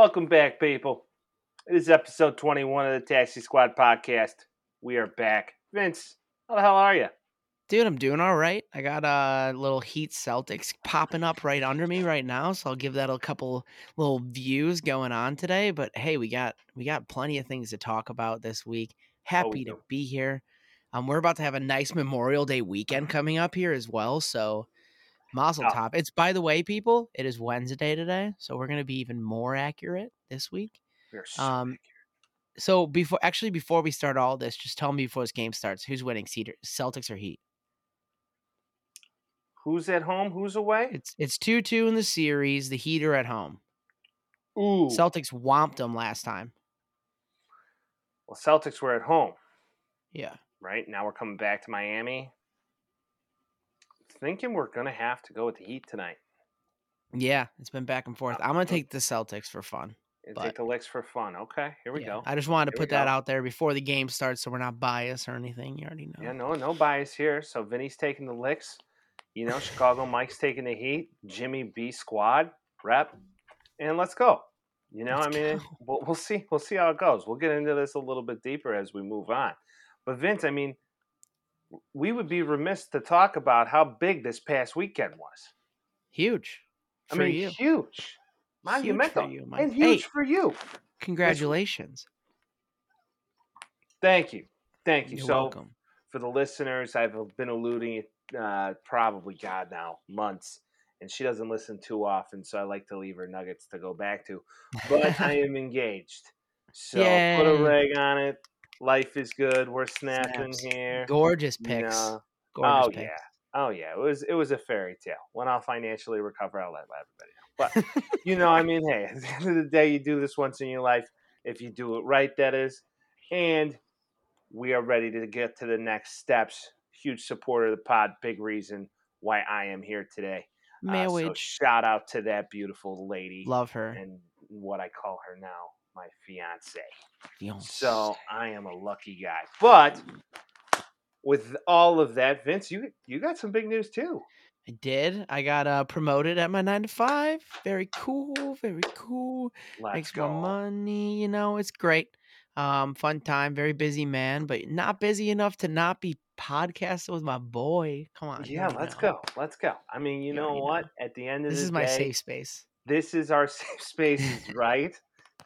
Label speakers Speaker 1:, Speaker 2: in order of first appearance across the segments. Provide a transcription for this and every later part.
Speaker 1: Welcome back, people. It is episode 21 of the Taxi Squad podcast. We are back. Vince, how the hell are you?
Speaker 2: Dude, I'm doing all right. I got a little Heat Celtics popping up right under me right now, so I'll give that a couple little views going on today. But hey, we got we got plenty of things to talk about this week. Happy to be here. Um, we're about to have a nice Memorial Day weekend coming up here as well. So Mazel
Speaker 1: Oh.
Speaker 2: Tov. It's by the way, people, it is Wednesday today, so we're gonna be even more accurate this week.
Speaker 1: We so
Speaker 2: Um,
Speaker 1: accurate.
Speaker 2: So before actually before we start all this, just tell me before this game starts, who's winning Cedar Celtics or Heat?
Speaker 1: Who's at home? Who's away?
Speaker 2: It's it's two two in the series. The Heat are at home.
Speaker 1: Ooh.
Speaker 2: Celtics whomped them last time.
Speaker 1: well, Celtics were at home,
Speaker 2: Yeah.
Speaker 1: right? Now we're coming back to Miami. Thinking we're going to have to go with the Heat tonight.
Speaker 2: Yeah, it's been back and forth. Uh, I'm gonna take the Celtics for fun. But-
Speaker 1: take the licks for fun. Okay, here we
Speaker 2: Yeah,
Speaker 1: go.
Speaker 2: I just wanted to
Speaker 1: Here
Speaker 2: put that
Speaker 1: go.
Speaker 2: out there before the game starts, so we're not biased or anything. You already know.
Speaker 1: Yeah, no, no bias here. So Vinny's taking the licks. You know, Chicago Mike's taking the heat. Jimmy B squad rep, and let's go. You know,
Speaker 2: Let's
Speaker 1: I mean, we'll, we'll see. We'll see how it goes. We'll get into this a little bit deeper as we move on. But Vince, I mean, we would be remiss to talk about how big this past weekend was.
Speaker 2: Huge.
Speaker 1: I mean,
Speaker 2: you.
Speaker 1: huge, monumental,
Speaker 2: you, Mike.
Speaker 1: and huge
Speaker 2: Hey.
Speaker 1: for you.
Speaker 2: Congratulations.
Speaker 1: Thank you, thank you.
Speaker 2: You're
Speaker 1: so,
Speaker 2: welcome.
Speaker 1: for the listeners, I've been alluding uh, probably God now months, and she doesn't listen too often, so I like to leave her nuggets to go back to. But I am engaged, so put a
Speaker 2: Yay.
Speaker 1: rag on it. Life is good. We're snapping
Speaker 2: Snaps.
Speaker 1: here.
Speaker 2: Gorgeous picks. Gorgeous
Speaker 1: Oh
Speaker 2: picks.
Speaker 1: yeah, oh yeah. It was it was a fairy tale. When I'll financially recover, I'll let everybody know. But you know, I mean, hey, at the end of the day, you do this once in your life. If you do it right, that is. And we are ready to get to the next steps. Huge supporter of the pod. Big reason why I am here today. Uh, so
Speaker 2: Marriage.
Speaker 1: shout out to that beautiful lady
Speaker 2: Love her.
Speaker 1: and what I call her now, my fiance.
Speaker 2: Fiance.
Speaker 1: So I am a lucky guy. But with all of that, Vince, you you got some big news too.
Speaker 2: I did. I got uh, promoted at my nine to five. Very cool. Very cool.
Speaker 1: Let's
Speaker 2: Makes
Speaker 1: go.
Speaker 2: more money. You know, it's great. Um, fun time. Very busy man, but not busy enough to not be podcasting with my boy. Come on.
Speaker 1: Yeah, let's
Speaker 2: know.
Speaker 1: go. Let's go. I mean, you
Speaker 2: You
Speaker 1: know what? At the end of
Speaker 2: This
Speaker 1: the
Speaker 2: is my
Speaker 1: day,
Speaker 2: safe space.
Speaker 1: this is our safe space, right?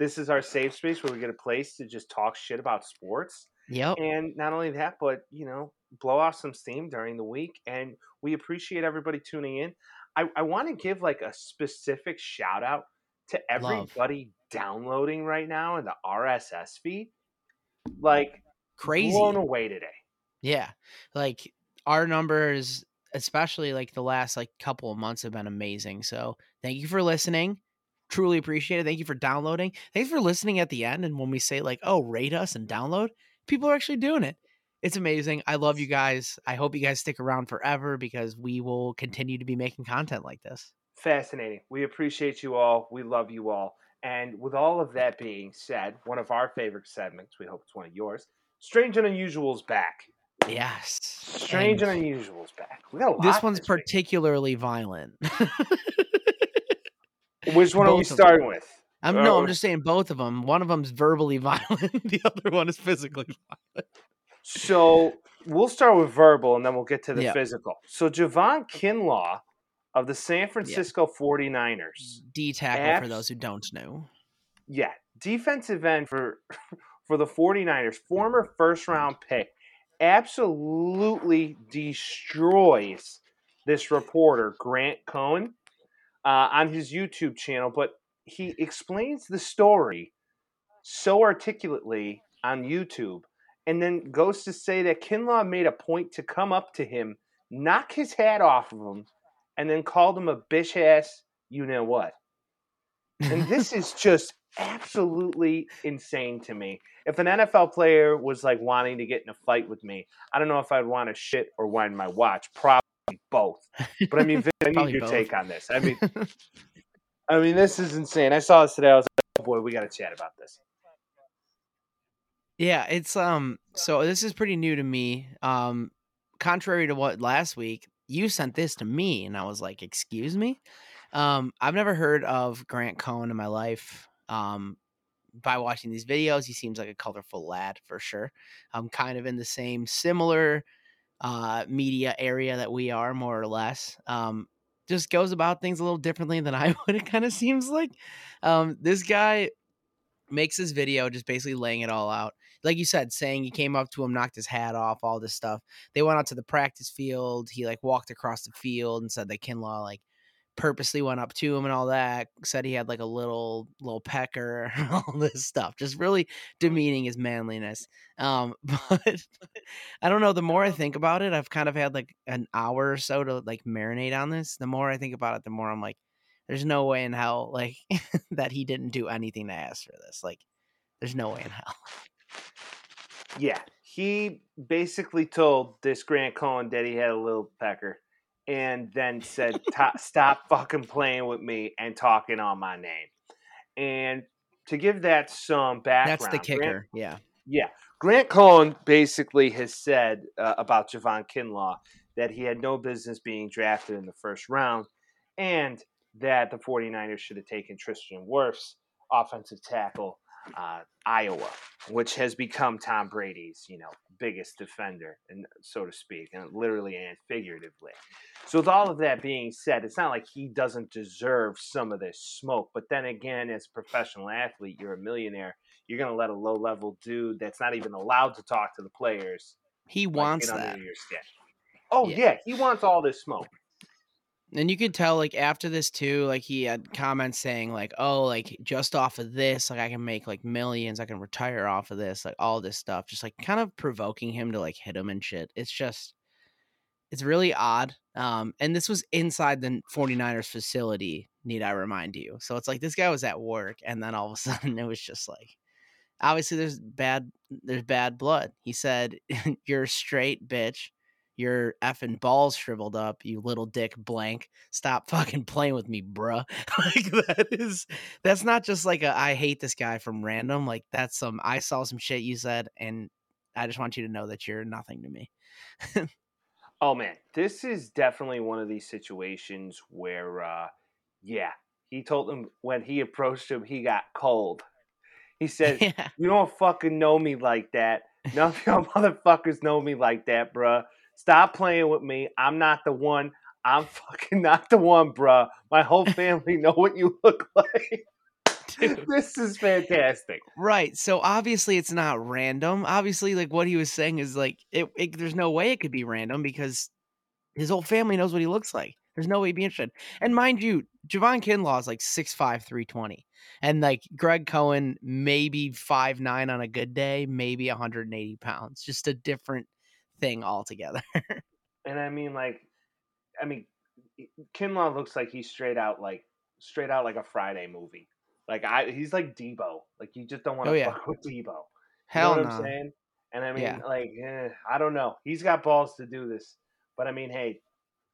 Speaker 1: This is our safe space where we get a place to just talk shit about sports.
Speaker 2: Yep.
Speaker 1: And not only that, but you know, blow off some steam during the week. And we appreciate everybody tuning in. I, I want to give like a specific shout out to
Speaker 2: Love.
Speaker 1: everybody downloading right now in the RSS feed. Like
Speaker 2: Crazy.
Speaker 1: blown away today.
Speaker 2: Yeah. Like our numbers, especially like the last like couple of months have been amazing. So thank you for listening. Truly appreciate it. Thank you for downloading. Thanks for listening at the end. And when we say like, oh, rate us and download, people are actually doing it. It's amazing. I love you guys. I hope you guys stick around forever because we will continue to be making content like this.
Speaker 1: Fascinating. We appreciate you all. We love you all. And with all of that being said, one of our favorite segments, we hope it's one of yours, Strange and Unusual's back.
Speaker 2: Yes.
Speaker 1: Strange and,
Speaker 2: And
Speaker 1: Unusual's back. We got a lot
Speaker 2: this one's
Speaker 1: week.
Speaker 2: particularly violent.
Speaker 1: Which one are we
Speaker 2: both of them.
Speaker 1: starting with?
Speaker 2: I'm no,
Speaker 1: Oh.
Speaker 2: I'm just saying both of them. One of them's verbally violent. The other one is physically violent.
Speaker 1: So we'll start with verbal and then we'll get to the
Speaker 2: Yeah.
Speaker 1: physical. So Javon Kinlaw of the San Francisco 49ers.
Speaker 2: D tackle
Speaker 1: Abs-
Speaker 2: for those who don't know.
Speaker 1: Yeah, defensive end for for the 49ers, former first round pick, absolutely destroys this reporter, Grant Cohn, uh, on his YouTube channel. But he explains the story so articulately on YouTube and then goes to say that Kinlaw made a point to come up to him, knock his hat off of him, and then called him a bitch ass, you know what. And this is just absolutely insane to me. If an NFL player was like wanting to get in a fight with me, I don't know if I'd want to shit or wind my watch. Probably both. But I mean, Vin, I need your
Speaker 2: both.
Speaker 1: take on this. I mean, I mean, this is insane. I saw this today. I was like, oh boy, we got to chat about this.
Speaker 2: yeah, it's um so this is pretty new to me. Um contrary to what last week, you sent this to me and I was like, "Excuse me?" Um I've never heard of Grant Cohn in my life. Um, by watching these videos, he seems like a colorful lad for sure. I'm kind of in the same similar uh, media area that we are, more or less. Um, just goes about things a little differently than I would. It kind of seems like um, this guy makes this video just basically laying it all out. Like you said, saying he came up to him, knocked his hat off, all this stuff. They went out to the practice field. He like walked across the field and said that Kinlaw like purposely went up to him and all that. Said he had like a little little pecker, all this stuff. Just really demeaning his manliness. Um, but I don't know. The more I think about it, I've kind of had like an hour or so to like marinate on this. The more I think about it, the more I'm like, there's no way in hell like that he didn't do anything to ask for this. Like, there's no way in hell.
Speaker 1: Yeah, he basically told this Grant Cohn that he had a little pecker and then said, "Stop fucking playing with me and talking on my name." And to give that some background,
Speaker 2: that's the kicker.
Speaker 1: Grant,
Speaker 2: yeah,
Speaker 1: yeah. Grant Cohn basically has said uh, about Javon Kinlaw that he had no business being drafted in the first round, and that the 49ers should have taken Tristan Wirfs, offensive tackle, uh, Iowa, which has become Tom Brady's, you know, biggest defender, and so to speak, and literally and figuratively. So, with all of that being said, it's not like he doesn't deserve some of this smoke. But then again, as a professional athlete, you're a millionaire. You're going to let a low level dude that's not even allowed to talk to the players.
Speaker 2: He wants like, that.
Speaker 1: Oh yeah. yeah, he wants all this smoke.
Speaker 2: And you could tell, like after this too, like he had comments saying, like, "Oh, like just off of this, like I can make like millions. I can retire off of this, like all this stuff." Just like kind of provoking him to like hit him and shit. It's just, it's really odd. Um, and this was inside the 49ers facility. Need I remind you? So it's like this guy was at work, and then all of a sudden it was just like, obviously there's bad, there's bad blood. He said, "You're a straight bitch." Your effing balls shriveled up, you little dick blank. Stop fucking playing with me, bruh. like that is that's not just like a I hate this guy from random. Like that's some I saw some shit you said and I just want you to know that you're nothing to me.
Speaker 1: oh man, this is definitely one of these situations where uh yeah, he told him when he approached him he got cold. He said, yeah. "You don't fucking know me like that. None of y'all motherfuckers know me like that, bruh. Stop playing with me. I'm not the one. I'm fucking not the one, bruh. My whole family know what you look like. Dude. This is fantastic.
Speaker 2: Right. So obviously it's not random. Obviously, like what he was saying is like it, it, there's no way it could be random because his whole family knows what he looks like. There's no way he'd be interested. And mind you, Javon Kinlaw is like 6'5, 320. And like Greg Cohen, maybe five nine on a good day, maybe 180 pounds. Just a different thing altogether.
Speaker 1: and I mean, like, I mean, Kinlaw looks like he's straight out like straight out like a Friday movie. Like I, he's like Debo. Like you just don't want to oh, yeah. fuck with Debo.
Speaker 2: Hell
Speaker 1: you
Speaker 2: know what
Speaker 1: I'm saying? And I mean, yeah. like, eh, I don't know. He's got balls to do this, but I mean, hey,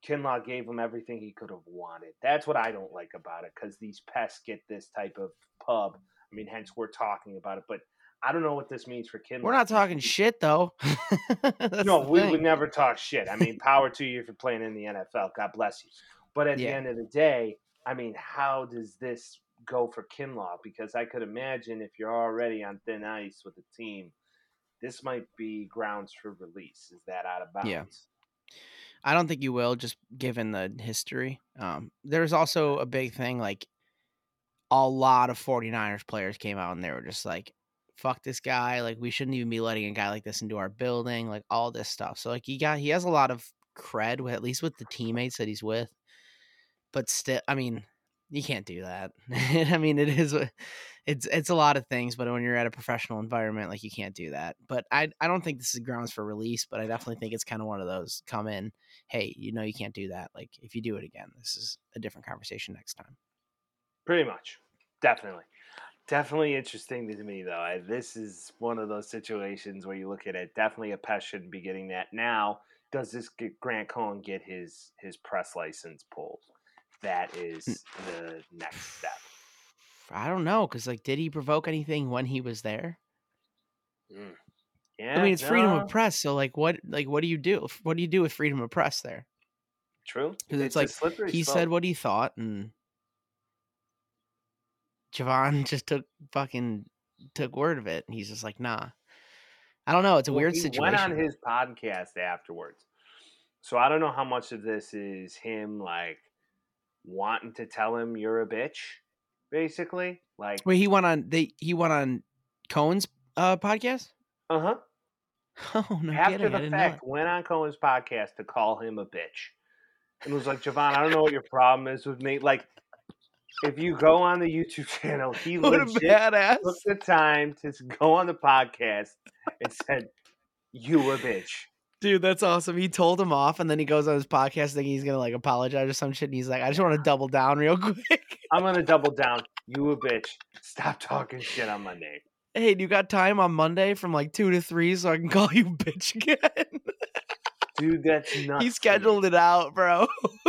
Speaker 1: Kinlaw gave him everything he could have wanted. That's what I don't like about it because these pests get this type of pub. I mean, hence we're talking about it, but I don't know what this means for Kinlaw.
Speaker 2: We're not talking shit though.
Speaker 1: no, we thing. would never talk shit. I mean, power to you for playing in the NFL. God bless you. But at yeah. the end of the day, I mean, how does this go for Kinlaw? Because I could imagine if you're already on thin ice with the team, this might be grounds for release. Is that out of bounds?
Speaker 2: Yeah. I don't think you will, just given the history. Um, there's also a big thing like a lot of 49ers players came out and they were just like, fuck this guy. Like we shouldn't even be letting a guy like this into our building. Like all this stuff. So like he got he has a lot of cred with at least with the teammates that he's with. But still, I mean, you can't do that. I mean, it is it's it's a lot of things, but when you're at a professional environment, like you can't do that. But I I don't think this is grounds for release, but I definitely think it's kind of one of those come in, hey, you know you can't do that. Like if you do it again, this is a different conversation next time.
Speaker 1: Pretty much. Definitely. Definitely interesting to me, though. I, this is one of those situations where you look at it. Definitely, a pest shouldn't be getting that. Now, does this get Grant Cohn get his his press license pulled? That is the next step.
Speaker 2: I don't know, because like, did he provoke anything when he was there?
Speaker 1: Mm. Yeah,
Speaker 2: I mean, it's no. freedom of press. So, like, what, like, what do you do? What do you do with freedom of press there?
Speaker 1: True,
Speaker 2: because it's, it's, like he said what he thought, and Javon just took fucking took word of it. And he's just like, nah. I don't know. It's a
Speaker 1: Well,
Speaker 2: weird
Speaker 1: he
Speaker 2: situation.
Speaker 1: went on his podcast afterwards. So I don't know how much of this is him like wanting to tell him you're a bitch, basically. Like,
Speaker 2: Wait, he went on they he went on Cohn's uh podcast?
Speaker 1: uh huh.
Speaker 2: Oh no
Speaker 1: After
Speaker 2: kidding.
Speaker 1: The fact, went on Cohn's podcast to call him a bitch, and was like, Javon, I don't know what your problem is with me. Like, if you go on the YouTube channel, he
Speaker 2: What a
Speaker 1: legit took the time to go on the podcast and said, "You a bitch."
Speaker 2: Dude, that's awesome. He told him off and then he goes on his podcast thinking he's gonna like apologize or some shit. And he's like, I just want to double down real quick.
Speaker 1: I'm gonna double down. You a bitch. Stop talking shit on Monday.
Speaker 2: hey, do you got time on Monday from like two to three so I can call you bitch again?
Speaker 1: Dude, that's nuts.
Speaker 2: he scheduled it out, bro.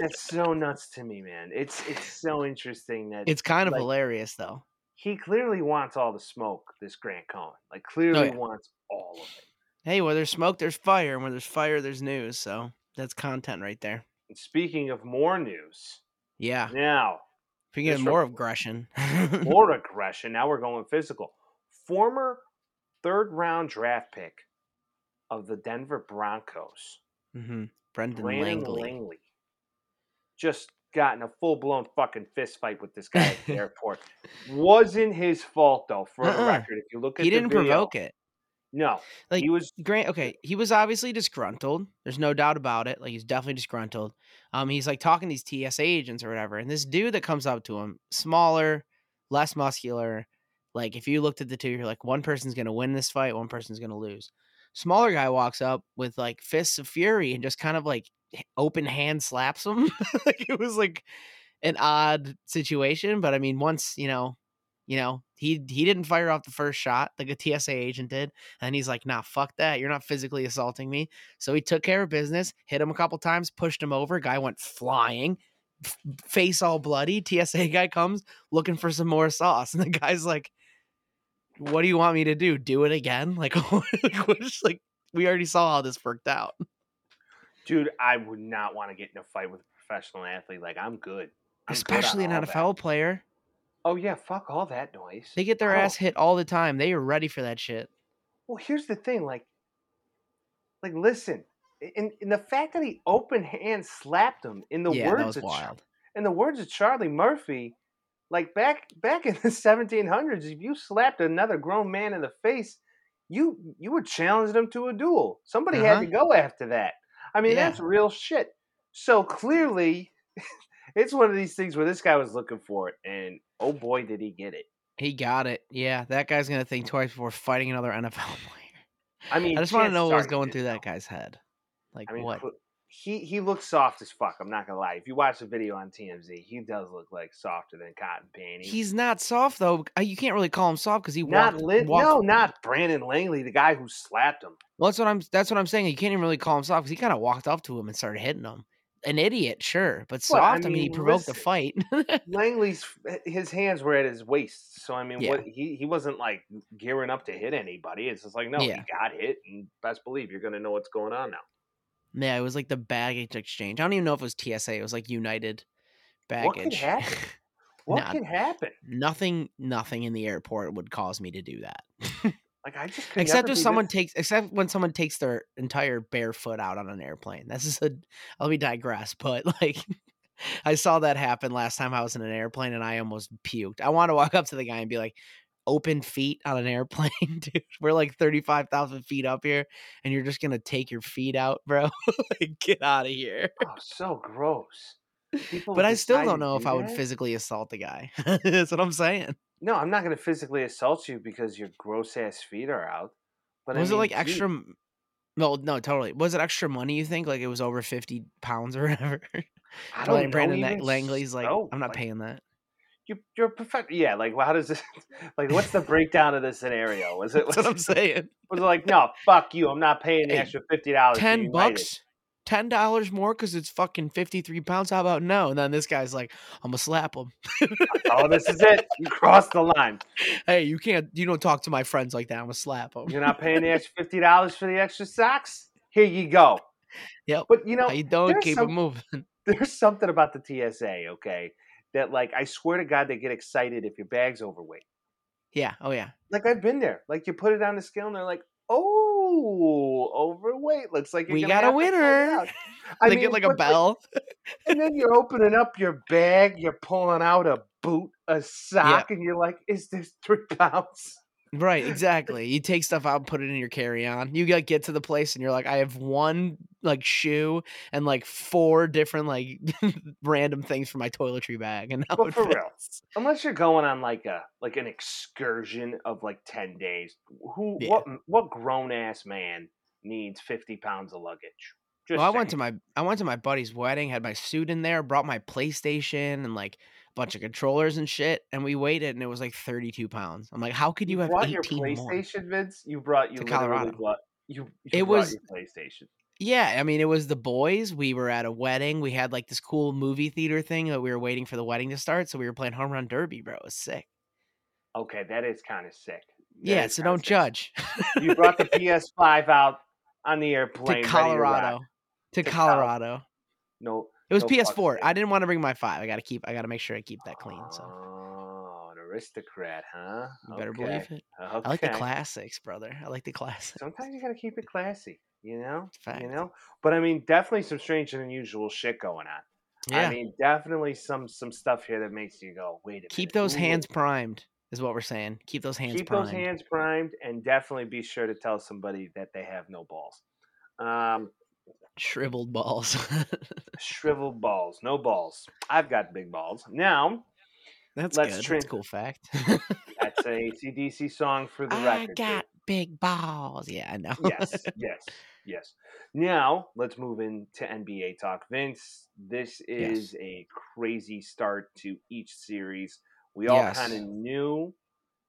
Speaker 1: That's so nuts to me, man. It's it's so interesting that
Speaker 2: It's kind of
Speaker 1: Like-
Speaker 2: hilarious though.
Speaker 1: he clearly wants all the smoke. This Grant Cohn, like, clearly oh,
Speaker 2: yeah.
Speaker 1: wants all of it.
Speaker 2: Hey, where there's smoke, there's fire, and where there's fire, there's news. So that's content right there.
Speaker 1: And speaking of more news,
Speaker 2: Yeah.
Speaker 1: now
Speaker 2: Speaking of more aggression.
Speaker 1: more aggression. Now we're going physical. Former third round draft pick of the Denver Broncos,
Speaker 2: hmm Brendan Langley.
Speaker 1: Langley, just got in a full blown fucking fist fight with this guy at the airport. Wasn't his fault though. For the
Speaker 2: Uh-uh.
Speaker 1: record, if you look at
Speaker 2: He
Speaker 1: the
Speaker 2: didn't
Speaker 1: video,
Speaker 2: provoke it.
Speaker 1: No,
Speaker 2: Like
Speaker 1: he was.
Speaker 2: Grant, okay, he was obviously disgruntled. There's no doubt about it. Like he's definitely disgruntled. Um, he's like talking to these TSA agents or whatever, and this dude that comes up to him, smaller, less muscular. Like if you looked at the two, you're like, one person's gonna win this fight, one person's gonna lose. Smaller guy walks up with like fists of fury and just kind of like open hand slaps him. like it was like an odd situation, but I mean, once you know, you know, he he didn't fire off the first shot like a TSA agent did. And he's like, nah, fuck that. You're not physically assaulting me. So he took care of business, hit him a couple times, pushed him over. Guy went flying, face all bloody. TSA guy comes looking for some more sauce. And the guy's like, what do you want me to do? Do it again? Like, like, like we already saw how this worked out.
Speaker 1: Dude, I would not want to get in a fight with a professional athlete. Like I'm good. I'm good
Speaker 2: Especially an
Speaker 1: all
Speaker 2: NFL
Speaker 1: that.
Speaker 2: player.
Speaker 1: Oh yeah, fuck all that noise.
Speaker 2: They get their
Speaker 1: I
Speaker 2: ass hit all the time. They are ready for that shit.
Speaker 1: Well, here's the thing, like, like listen, in, in the fact that he open hand slapped him in the
Speaker 2: yeah,
Speaker 1: words of
Speaker 2: wild.
Speaker 1: in the words of Charlie Murphy, like back back in the 1700s, if you slapped another grown man in the face, you you would challenge him to a duel. Somebody had
Speaker 2: Uh-huh.
Speaker 1: to go after that. I mean,
Speaker 2: Yeah.
Speaker 1: that's real shit. So clearly, it's one of these things where this guy was looking for it, and oh boy, did he get it.
Speaker 2: He got it. Yeah, that guy's gonna think twice before fighting another NFL player.
Speaker 1: I mean,
Speaker 2: I just want to know what was going through that guy's head. Like
Speaker 1: I mean,
Speaker 2: what?
Speaker 1: He he looks soft as fuck. I'm not gonna lie. If you watch the video on TMZ, he does look like softer than cotton panties.
Speaker 2: He's not soft though. You can't really call him soft because he
Speaker 1: not
Speaker 2: walked,
Speaker 1: lit.
Speaker 2: walked-
Speaker 1: No, not Brandon Langley, the guy who slapped him.
Speaker 2: Well, that's what I'm. That's what I'm saying. You can't even really call him soft because he kind of walked up to him and started hitting him. An idiot, sure, but
Speaker 1: Well, I
Speaker 2: soft. I mean, he provoked the fight.
Speaker 1: Langley's his hands were at his waist, so I mean,
Speaker 2: Yeah.
Speaker 1: what he he wasn't like gearing up to hit anybody. It's just like no,
Speaker 2: Yeah.
Speaker 1: he got hit, and best believe you're gonna know what's going on now.
Speaker 2: Yeah, it was like the baggage exchange. I don't even know if it was TSA. It was like United
Speaker 1: What could
Speaker 2: baggage.
Speaker 1: happen? What
Speaker 2: Nah.
Speaker 1: can happen?
Speaker 2: nothing, nothing in the airport would cause me to do that.
Speaker 1: Like I just
Speaker 2: except if someone
Speaker 1: this-
Speaker 2: takes except when someone takes their entire bare foot out on an airplane this is a let me digress but like i saw that happen last time i was in an airplane and i almost puked i want to walk up to the guy and be like open feet on an airplane dude. We're like 35000 feet up here and you're just gonna take your feet out bro? Like get out of here.
Speaker 1: Oh, so gross. People
Speaker 2: but i still don't know
Speaker 1: do
Speaker 2: if i would physically assault the guy. That's what i'm saying.
Speaker 1: No, I'm not going to physically assault you because your gross ass feet are out. But I
Speaker 2: was it like extra m- no no totally. Was it extra money you think? Like it was over 50 pounds or whatever?
Speaker 1: I don't
Speaker 2: like
Speaker 1: know
Speaker 2: Brandon Langley's like, I'm not
Speaker 1: like,
Speaker 2: paying that.
Speaker 1: You, you're a prof- Yeah, like how does this? Like, what's the breakdown of this scenario? Was it? Was,
Speaker 2: what I'm saying.
Speaker 1: was it like, no, fuck you, I'm not paying the
Speaker 2: Hey,
Speaker 1: extra fifty dollars.
Speaker 2: Ten bucks, ten dollars more because it's fucking 53 pounds. How about no? And then this guy's like, I'm gonna slap him.
Speaker 1: Oh, this is it. You crossed the line.
Speaker 2: Hey, you can't, you don't talk to my friends like that. I'm gonna slap him.
Speaker 1: You're not paying the extra fifty dollars for the extra socks. Here you go.
Speaker 2: Yep.
Speaker 1: But you know,
Speaker 2: How you doing?
Speaker 1: there's
Speaker 2: Keep
Speaker 1: some-
Speaker 2: it moving.
Speaker 1: there's something about the TSA, okay, that like I swear to God they get excited if your bag's overweight.
Speaker 2: Yeah. Oh yeah.
Speaker 1: Like I've been there. Like you put it on the scale and they're like, "Oh, overweight. Looks like
Speaker 2: We got a
Speaker 1: have to cut
Speaker 2: winner.
Speaker 1: I
Speaker 2: they
Speaker 1: mean,
Speaker 2: get like a bell.
Speaker 1: and then you're opening up your bag, you're pulling out a boot, a sock, and you're like, "Is this three pounds?"
Speaker 2: Right, exactly. You take stuff out, put it in your carry on. You get get to the place and you're like, I have one like shoe and like four different like random things for my toiletry bag. And
Speaker 1: But for real, unless you're going on like a like an excursion of like ten days, who
Speaker 2: Yeah.
Speaker 1: what what grown ass man needs fifty pounds of luggage? Just
Speaker 2: Well, I went to my I went to my buddy's wedding, had my suit in there, brought my PlayStation and like bunch of controllers and shit, and we weighed it and it was like 32 pounds. I'm like, how could you, have
Speaker 1: brought
Speaker 2: 18
Speaker 1: your
Speaker 2: more?
Speaker 1: PlayStation, Vince. You brought you
Speaker 2: To Colorado.
Speaker 1: brought you. you
Speaker 2: It was-
Speaker 1: your PlayStation.
Speaker 2: Yeah, I mean, it was the boys. We were at a wedding. We had like this cool movie theater thing that we were waiting for the wedding to start. So we were playing home run derby, bro. It was sick.
Speaker 1: Okay, that is kind of sick. That
Speaker 2: Yeah, so don't
Speaker 1: sick.
Speaker 2: judge.
Speaker 1: You brought the PS5 out on the airplane.
Speaker 2: to
Speaker 1: ready to rock.
Speaker 2: Colorado. To
Speaker 1: To Col-
Speaker 2: Colorado.
Speaker 1: No,
Speaker 2: It was
Speaker 1: no
Speaker 2: PS4. I didn't want to bring my five. I gotta keep. I gotta make sure I keep that clean. So
Speaker 1: Oh, an aristocrat, huh?
Speaker 2: you better
Speaker 1: okay.
Speaker 2: believe it.
Speaker 1: Okay.
Speaker 2: I like the classics, brother. I like the classics.
Speaker 1: Sometimes you gotta keep it classy, you know.
Speaker 2: Fact.
Speaker 1: You know, but I mean, definitely some strange and unusual shit going on.
Speaker 2: Yeah.
Speaker 1: I mean, definitely some some stuff here that makes you go, wait a minute.
Speaker 2: keep those
Speaker 1: who
Speaker 2: hands primed. Is what we're saying. Keep those hands
Speaker 1: keep
Speaker 2: primed.
Speaker 1: those hands primed, and definitely be sure to tell somebody that they have no balls. Um,
Speaker 2: Shriveled balls.
Speaker 1: shriveled balls, no balls. I've got big balls. Now,
Speaker 2: That's
Speaker 1: Let's
Speaker 2: good.
Speaker 1: trim-
Speaker 2: That's a cool fact.
Speaker 1: that's a CDC song for the
Speaker 2: I
Speaker 1: record. I
Speaker 2: got big balls. Yeah, I know.
Speaker 1: yes, yes, yes. Now let's move into NBA talk. Vince, this is a crazy start to each series. We all
Speaker 2: Yes.
Speaker 1: kind of knew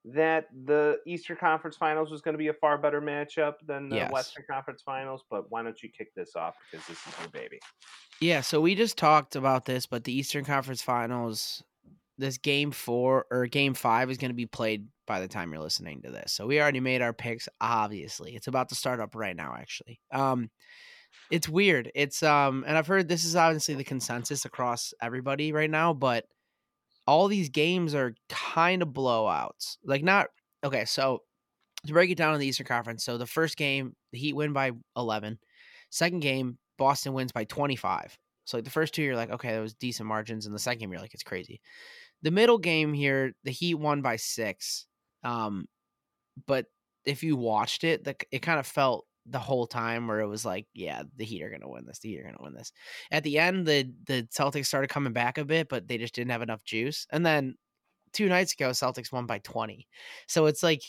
Speaker 1: that the Eastern Conference Finals was going to be a far better matchup than the
Speaker 2: Yes.
Speaker 1: Western Conference Finals, but why don't you kick this off because this is your baby.
Speaker 2: Yeah, so we just talked about this, but the Eastern Conference Finals, this game four or game five is going to be played by the time you're listening to this. So we already made our picks. Obviously, it's about to start up right now. Actually, um, it's weird. It's um, and I've heard this is obviously the consensus across everybody right now, but all these games are kind of blowouts. Like not okay. So to break it down in the Eastern Conference, so the first game, the Heat win by 11. Second game, Boston wins by 25. So like the first two, you're like, okay, that was decent margins. And the second game, you're like, it's crazy. The middle game here, the Heat won by six. Um, but if you watched it, the, it kind of felt the whole time where it was like, yeah, the Heat are gonna win this. The Heat are gonna win this. At the end, the the Celtics started coming back a bit, but they just didn't have enough juice. And then two nights ago, Celtics won by 20. So it's like,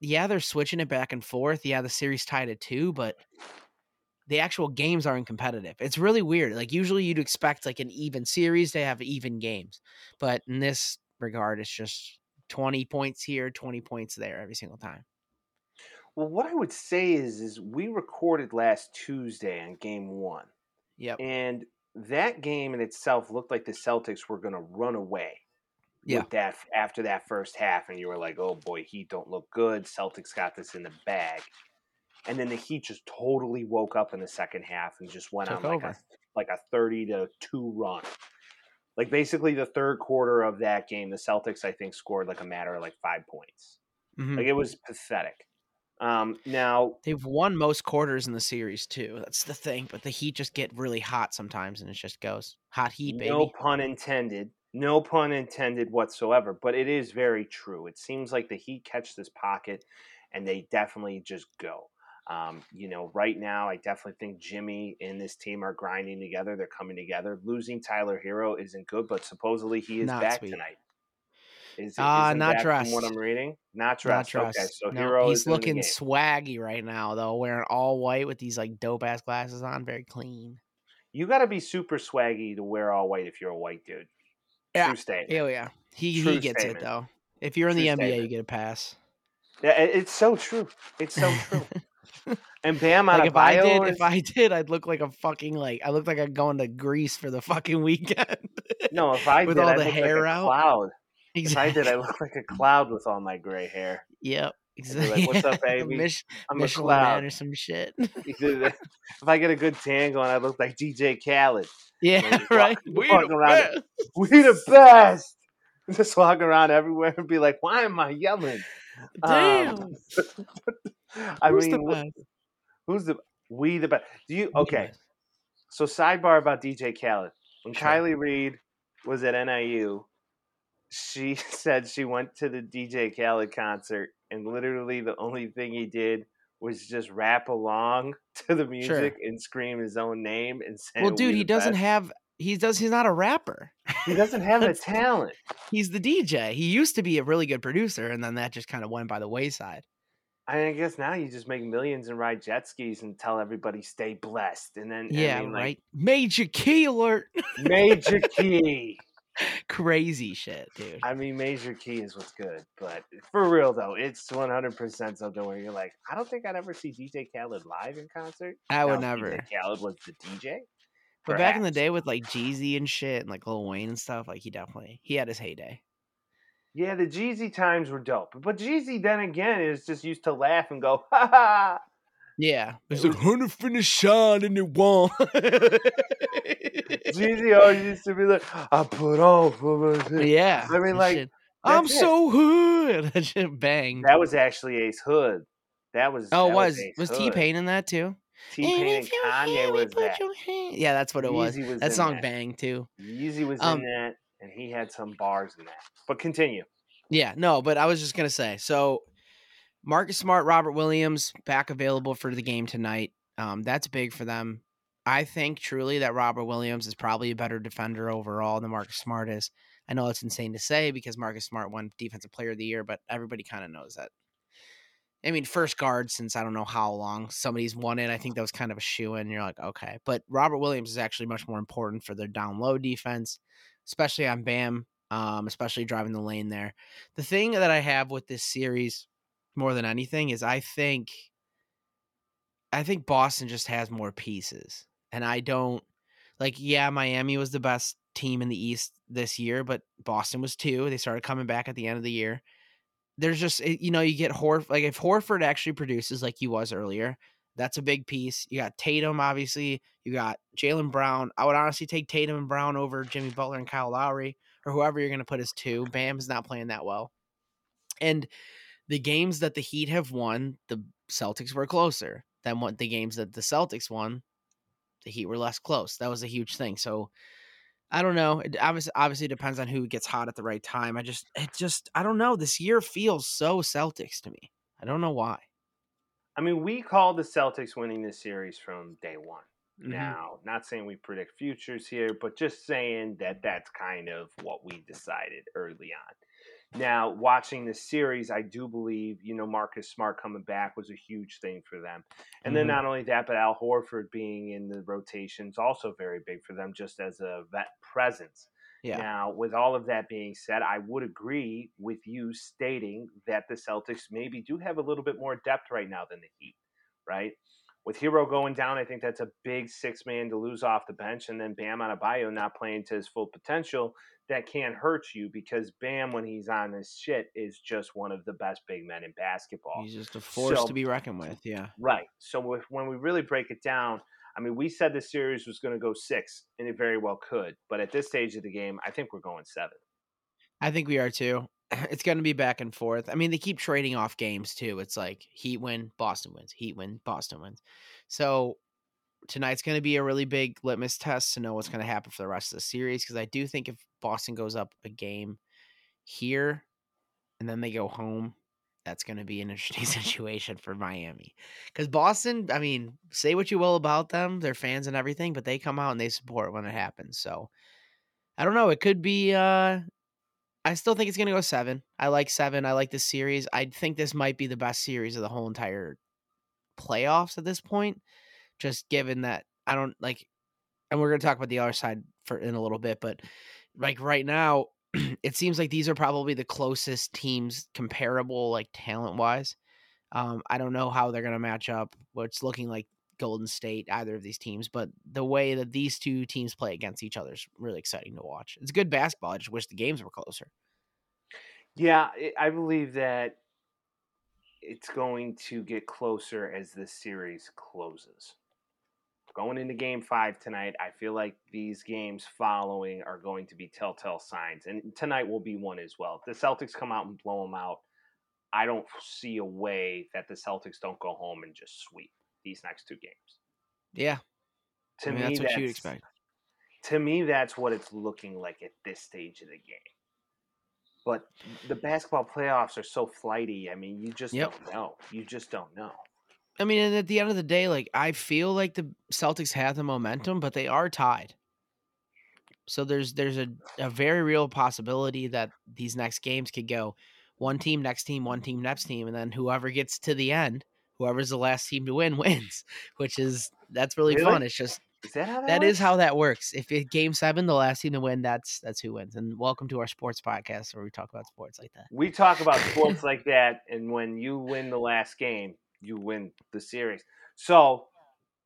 Speaker 2: yeah, they're switching it back and forth. Yeah, the series tied at two, but the actual games aren't competitive. It's really weird. Like usually you'd expect like an even series to have even games, but in this regard, it's just 20 points here, 20 points there every single time.
Speaker 1: Well, what I would say is, is we recorded last Tuesday on Game One,
Speaker 2: Yep.
Speaker 1: and that game in itself looked like the Celtics were going to run away.
Speaker 2: Yeah.
Speaker 1: With that after that first half, and you were like, "Oh boy, Heat don't look good. Celtics got this in the bag." And then the Heat just totally woke up in the second half and just went
Speaker 2: Took
Speaker 1: on like a like a thirty to two run. Like basically the third quarter of that game, the Celtics I think scored like a matter of like five points.
Speaker 2: Mhm.
Speaker 1: Like it was pathetic. Um, now
Speaker 2: They've won most quarters in the series too. That's the thing. But the Heat just get really hot sometimes, and it just goes hot Heat, baby.
Speaker 1: No pun intended. No pun intended whatsoever. But it is very true. It seems like the Heat catch this pocket, and they definitely just go. Um, you know, right now, I definitely think Jimmy and this team are grinding together. They're coming together. Losing Tyler Herro isn't good, but supposedly he is
Speaker 2: Not
Speaker 1: back
Speaker 2: sweet.
Speaker 1: tonight. Is,
Speaker 2: Ah, not
Speaker 1: from what
Speaker 2: dressed.
Speaker 1: I'm reading? Not
Speaker 2: Not
Speaker 1: dressed.
Speaker 2: dressed.
Speaker 1: Okay, so
Speaker 2: No,
Speaker 1: Herro
Speaker 2: he's looking swaggy right now, though, wearing all white with these like dope ass glasses on, very clean.
Speaker 1: You got to be super swaggy to wear all white if you're a white dude.
Speaker 2: Yeah.
Speaker 1: True statement.
Speaker 2: Hell yeah, he
Speaker 1: True
Speaker 2: he gets
Speaker 1: statement.
Speaker 2: it though. If you're in the
Speaker 1: True
Speaker 2: NBA, you get a pass.
Speaker 1: Yeah, it's so true. It's so true. and Bam
Speaker 2: like if I did, if I did, I'd look like a fucking like I look like I'm going to Greece for the fucking weekend.
Speaker 1: no, if I
Speaker 2: with
Speaker 1: did,
Speaker 2: all
Speaker 1: I'd
Speaker 2: the hair
Speaker 1: like
Speaker 2: out.
Speaker 1: cloud. If I
Speaker 2: exactly.
Speaker 1: did, I look like a cloud with all my gray hair.
Speaker 2: Yep. Exactly.
Speaker 1: like, "What's up, baby?
Speaker 2: Mich-
Speaker 1: I'm a
Speaker 2: Michelin
Speaker 1: cloud."
Speaker 2: Man or some shit.
Speaker 1: if I get a good tan going, I look like DJ Khaled.
Speaker 2: yeah, right.
Speaker 1: walk-
Speaker 2: We
Speaker 1: walking
Speaker 2: the.
Speaker 1: We the best. Just walk around everywhere and be like, "Why am I yelling?"
Speaker 2: Damn.
Speaker 1: Um, I
Speaker 2: Who's
Speaker 1: mean,
Speaker 2: the best?
Speaker 1: who's the we the best? Do you okay? So sidebar about DJ Khaled. When
Speaker 2: Sure.
Speaker 1: Kylie Reed was at NIU, she said she went to the DJ Khaled concert and literally the only thing he did was just rap along to the music and scream his own name and say,
Speaker 2: Well, dude,
Speaker 1: "We
Speaker 2: he doesn't
Speaker 1: best."
Speaker 2: have. He does. He's not a rapper.
Speaker 1: He doesn't have the
Speaker 2: That's-
Speaker 1: talent.
Speaker 2: He's the DJ. He used to be a really good producer, and then that just kind of went by the wayside.
Speaker 1: I guess now you just make millions and ride jet skis and tell everybody stay blessed, and then
Speaker 2: Yeah,
Speaker 1: I mean, like,
Speaker 2: right. Major key alert.
Speaker 1: Major Key.
Speaker 2: Crazy shit, dude.
Speaker 1: I mean, Major Key is what's good, but for real though, it's one hundred percent something where you're like, I don't think I'd ever see DJ Khaled live in concert.
Speaker 2: I would
Speaker 1: Now,
Speaker 2: never.
Speaker 1: DJ Khaled was the DJ.
Speaker 2: But back in the day with like Jeezy and shit and like Lil Wayne and stuff, like he definitely he had his heyday.
Speaker 1: yeah, the Jeezy times were dope, but Jeezy then again is just used to laugh and go, ha ha.
Speaker 2: Yeah. It's
Speaker 1: It
Speaker 2: like hundred finish shine and it won.
Speaker 1: Jeezy always used to be like, I put on for my shit."
Speaker 2: yeah.
Speaker 1: I mean,
Speaker 2: that
Speaker 1: like,
Speaker 2: shit. I'm
Speaker 1: it.
Speaker 2: so hood. That shit bang.
Speaker 1: That was actually Ace Hood. That was
Speaker 2: oh,
Speaker 1: that
Speaker 2: was
Speaker 1: Ace
Speaker 2: was T Pain in that too?
Speaker 1: T Pain and
Speaker 2: if
Speaker 1: Kanye was that.
Speaker 2: hand- Yeah, that's what it was.
Speaker 1: Was
Speaker 2: That song
Speaker 1: that.
Speaker 2: bang too.
Speaker 1: Yeezy was
Speaker 2: Um,
Speaker 1: in that, and he had some bars in that. But continue.
Speaker 2: Yeah, no, but I was just gonna say. So, Marcus Smart, Robert Williams back available for the game tonight. Um, that's big for them. I think truly that Robert Williams is probably a better defender overall than Marcus Smart is. I know it's insane to say because Marcus Smart won Defensive Player of the Year, but everybody kind of knows that. I mean, first guard since I don't know how long somebody's won it. I think that was kind of a shoe in. You're like, okay, but Robert Williams is actually much more important for their down low defense, especially on Bam, um, especially driving the lane there. The thing that I have with this series more than anything is I think I think Boston just has more pieces. And I don't like yeah, Miami was the best team in the East this year, but Boston was too. They started coming back at the end of the year. There's just eh, you know, you get Horford like if Horford actually produces like he was earlier, that's a big piece. You got Tatum, obviously. You got Jaylen Brown. I would honestly take Tatum and Brown over Jimmy Butler and Kyle Lowry or whoever you're going to put as two. Bam is not playing that well. And the games that the Heat have won, the Celtics were closer than what the games that the Celtics won. The Heat were less close. That was a huge thing. So I don't know. It obviously obviously depends on who gets hot at the right time. I just it just I don't know. This year feels so Celtics to me. I don't know why.
Speaker 1: I mean, we called the Celtics winning this series from day one.
Speaker 2: Mhm.
Speaker 1: Now, not saying we predict futures here, but just saying that that's kind of what we decided early on. Now, watching this series, I do believe, you know, Marcus Smart coming back was a huge thing for them. And then
Speaker 2: Mhm.
Speaker 1: not only that, but Al Horford being in the rotation is also very big for them just as a vet presence.
Speaker 2: Yeah.
Speaker 1: Now, with all of that being said, I would agree with you stating that the Celtics maybe do have a little bit more depth right now than the Heat, right? With Herro going down, I think that's a big six man to lose off the bench, and then Bam Adebayo not playing to his full potential. That can't hurt you because Bam, when he's on his shit, is just one of the best big men in basketball.
Speaker 2: He's just a force
Speaker 1: So-
Speaker 2: to be reckoned with. Yeah.
Speaker 1: Right. So if, when we really break it down, I mean, we said the series was going to go six, and it very well could. But at this stage of the game, I think we're going seven.
Speaker 2: I think we are too. It's going to be back and forth. I mean, they keep trading off games too. It's like Heat win, Boston wins, Heat win, Boston wins. So tonight's going to be a really big litmus test to know what's going to happen for the rest of the series because I do think if Boston goes up a game here and then they go home, that's going to be an interesting situation for Miami. Because Boston, I mean, say what you will about them, their fans and everything, but they come out and they support when it happens. So I don't know. It could be. uh I still think it's gonna go seven. I like seven. I like this series. I think this might be the best series of the whole entire playoffs at this point. Just given that I don't like, and we're gonna talk about the other side for in a little bit, but like right now, it seems like these are probably the closest teams comparable, like talent wise. Um, I don't know how they're gonna match up. What's looking like Golden State, either of these teams, but the way that these two teams play against each other is really exciting to watch. It's good basketball. I just wish the games were closer.
Speaker 1: Yeah, I- I believe that it's going to get closer as this series closes. Going into game five tonight, I feel like these games following are going to be telltale signs. And tonight will be one as well. If the Celtics come out and blow them out, I don't see a way that the Celtics don't go home and just sweep these next two games.
Speaker 2: Yeah.
Speaker 1: To
Speaker 2: I mean,
Speaker 1: me,
Speaker 2: that's what you'd expect.
Speaker 1: To me, that's what it's looking like at this stage of the game. But the basketball playoffs are so flighty. I mean, you just
Speaker 2: Yep.
Speaker 1: don't know. You just don't know.
Speaker 2: I mean, and at the end of the day, like I feel like the Celtics have the momentum, but they are tied. So there's there's a, a very real possibility that these next games could go one team, next team, one team, next team, and then whoever gets to the end, whoever's the last team to win wins, which is that's really,
Speaker 1: Really?
Speaker 2: fun. It's just
Speaker 1: Is that how that,
Speaker 2: that is how that works. If it game seven, the last team to win, that's that's who wins. And welcome to our sports podcast where we talk about sports like that.
Speaker 1: we talk about sports like that, and when you win the last game, you win the series. So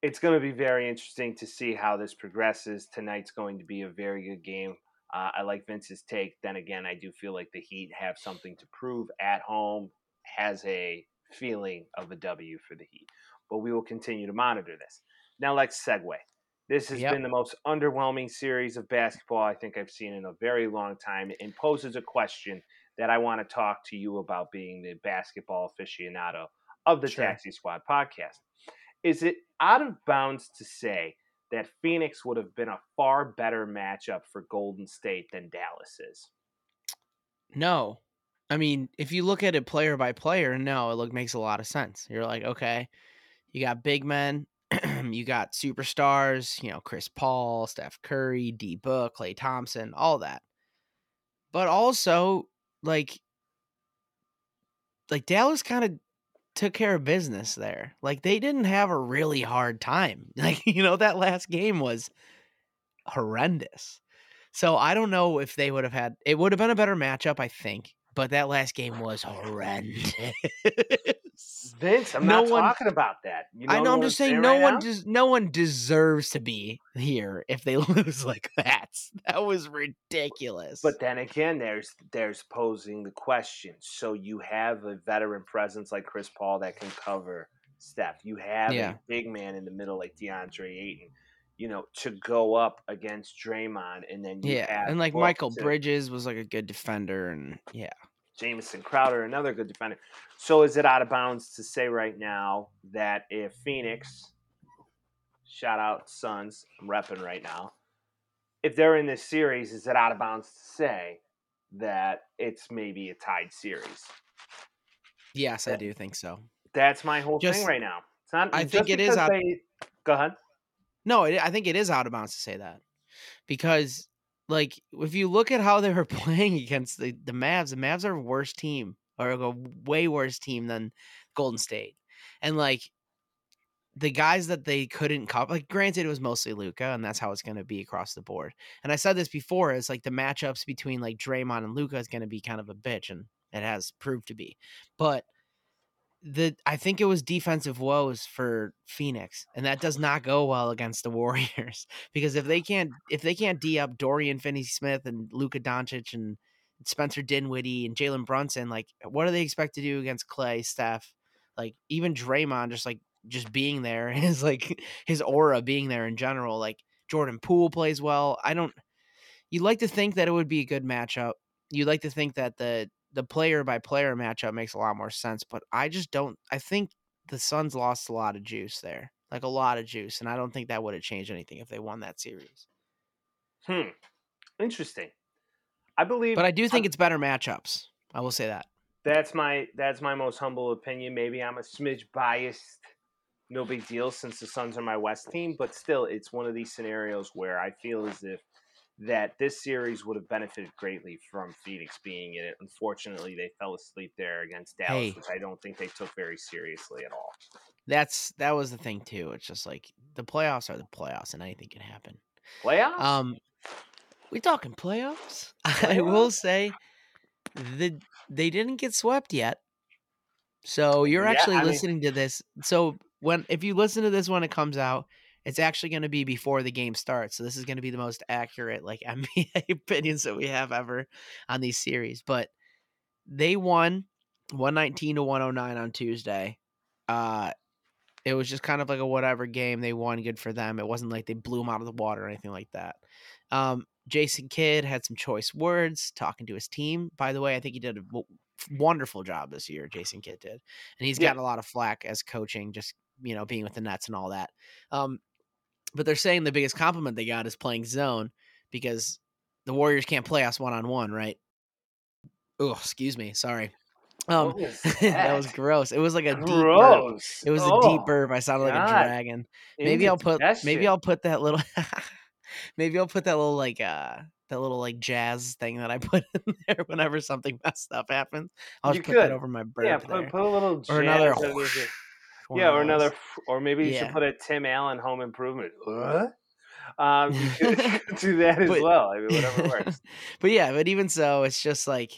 Speaker 1: it's going to be very interesting to see how this progresses. Tonight's going to be a very good game. Uh, I like Vince's take. Then again, I do feel like the Heat have something to prove at home. Has a feeling of a W for the Heat, but we will continue to monitor this. Now let's segue. This has
Speaker 2: Yep.
Speaker 1: been the most underwhelming series of basketball I think I've seen in a very long time, and poses a question that I want to talk to you about being the basketball aficionado of the
Speaker 2: Sure.
Speaker 1: Taxi Squad podcast. Is it out of bounds to say that Phoenix would have been a far better matchup for Golden State than Dallas is?
Speaker 2: No. I mean, if you look at it player by player, no, it look makes a lot of sense. You're like, okay, you got big men, you got superstars, you know, Chris Paul, Steph Curry, D Book, Klay Thompson, all that. But also, like like Dallas kind of took care of business there. Like they didn't have a really hard time. Like, you know, that last game was horrendous. So I don't know if they would have had it would have been a better matchup, I think. But that last game was horrendous.
Speaker 1: Vince, I'm
Speaker 2: No
Speaker 1: not
Speaker 2: one-
Speaker 1: talking about that. You
Speaker 2: I know. I'm just saying, no
Speaker 1: right
Speaker 2: one does. No one deserves to be here if they lose like that. That was ridiculous.
Speaker 1: But then again, there's there's posing the question. So you have a veteran presence like Chris Paul that can cover Steph. You have
Speaker 2: Yeah.
Speaker 1: a big man in the middle like DeAndre Ayton. You know, to go up against Draymond, and then you
Speaker 2: yeah, and like Mikal
Speaker 1: to-
Speaker 2: Bridges was like a good defender, and yeah,
Speaker 1: Jamison Crowder, another good defender. So is it out of bounds to say right now that if Phoenix, shout out Suns, I'm repping right now, if they're in this series, is it out of bounds to say that it's maybe a tied series?
Speaker 2: yes, I do think so.
Speaker 1: That's my whole
Speaker 2: Just-
Speaker 1: thing right now. It's not.
Speaker 2: I think it is out-
Speaker 1: They, go ahead.
Speaker 2: No, it, I think it is out of bounds to say that because, like, if you look at how they were playing against the the Mavs, the Mavs are a worse team or a way worse team than Golden State, and like the guys that they couldn't cover. Like, granted, it was mostly Luka, and that's how it's going to be across the board. And I said this before: it's like the matchups between like Draymond and Luka is going to be kind of a bitch, and it has proved to be. But the I think it was defensive woes for Phoenix, and that does not go well against the Warriors because if they can't if they can't d up Dorian Finney-Smith and Luka Doncic and Spencer Dinwiddie and Jalen Brunson, like what do they expect to do against Klay, Steph, like even Draymond, just like just being there, his like his aura being there in general, like Jordan Poole plays well. I don't. You'd like to think that it would be a good matchup. You'd like to think that the the player by player matchup makes a lot more sense, but I just don't. I think the Suns lost a lot of juice there, like a lot of juice, and I don't think that would have changed anything if they won that series.
Speaker 1: Hmm. Interesting. I believe,
Speaker 2: But I do think it's better matchups. I will say that.
Speaker 1: That's my that's my most humble opinion. Maybe I'm a smidge biased. No big deal since the Suns are my West team, but still, it's one of these scenarios where I feel as if that this series would have benefited greatly from Phoenix being in it. Unfortunately, they fell asleep there against Dallas,
Speaker 2: Hey.
Speaker 1: which I don't think they took very seriously at all.
Speaker 2: That's that was the thing too. It's just like the playoffs are the playoffs, and anything can happen.
Speaker 1: Playoffs?
Speaker 2: Um, we talking playoffs? I will say the they didn't get swept yet. So you're
Speaker 1: Yeah,
Speaker 2: actually
Speaker 1: I mean-
Speaker 2: listening to this. So when if you listen to this when it comes out, it's actually going to be before the game starts. So this is going to be the most accurate like NBA opinions that we have ever on these series. But they won 119 to 109 on Tuesday. Uh it was just kind of like a whatever game. They won, good for them. It wasn't like they blew them out of the water or anything like that. Um, Jason Kidd had some choice words talking to his team. By the way, I think he did a w- wonderful job this year. Jason Kidd did, and he's
Speaker 1: Yeah.
Speaker 2: gotten a lot of flack as coaching, just you know being with the Nets and all that. Um, but they're saying the biggest compliment they got is playing zone because the Warriors can't play us one on one, right? Oh, excuse me, sorry. Um,
Speaker 1: was
Speaker 2: that was gross. It was like a deep burp. It was a
Speaker 1: Oh,
Speaker 2: deep burp. I sounded like a dragon. Maybe I'll put maybe. I'll put that little maybe I'll put that little like uh that little like jazz thing that I put in there whenever something messed up happens. I'll
Speaker 1: You
Speaker 2: just put that over my burp
Speaker 1: Yeah, put, put a little
Speaker 2: or another
Speaker 1: jazz underneath it.
Speaker 2: one
Speaker 1: Yeah, or another, or maybe you
Speaker 2: Yeah.
Speaker 1: should put a Tim Allen Home Improvement. What? Um, you could do that as
Speaker 2: But-
Speaker 1: well. I mean, whatever works.
Speaker 2: but yeah, but even so, it's just like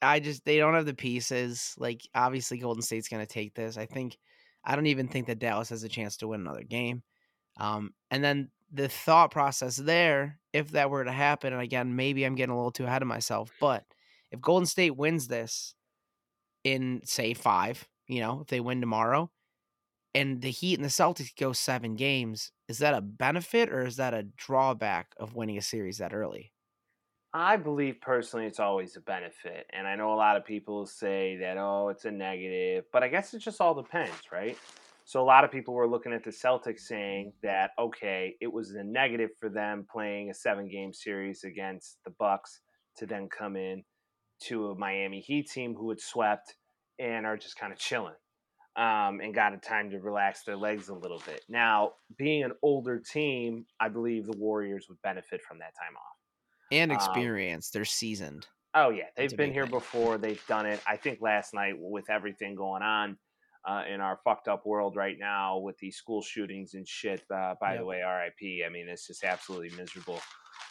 Speaker 2: I just they don't have the pieces. Like obviously Golden State's gonna take this. I think I don't even think that Dallas has a chance to win another game. Um, and then the thought process there, if that were to happen, and again, maybe I'm getting a little too ahead of myself, but if Golden State wins this in say five, you know, if they win tomorrow, and the Heat and the Celtics go seven games, is that a benefit or is that a drawback of winning a series that early?
Speaker 1: I believe personally it's always a benefit. And I know a lot of people say that, oh, it's a negative, but I guess it just all depends, right? So a lot of people were looking at the Celtics saying mm-hmm. that, okay, it was a negative for them playing a seven game series against the Bucks to then come in to a Miami Heat team who had swept and are just kind of chilling. Um, and got a time to relax their legs a little bit. Now, being an older team, I believe the Warriors would benefit from that time off.
Speaker 2: And
Speaker 1: Um,
Speaker 2: experience, they're seasoned.
Speaker 1: Oh yeah, they've been here
Speaker 2: thing.
Speaker 1: before. They've done it. I think last night with everything going on uh, in our fucked up world right now with these school shootings and shit. Uh, by the way, R.I.P. I mean, it's just absolutely miserable.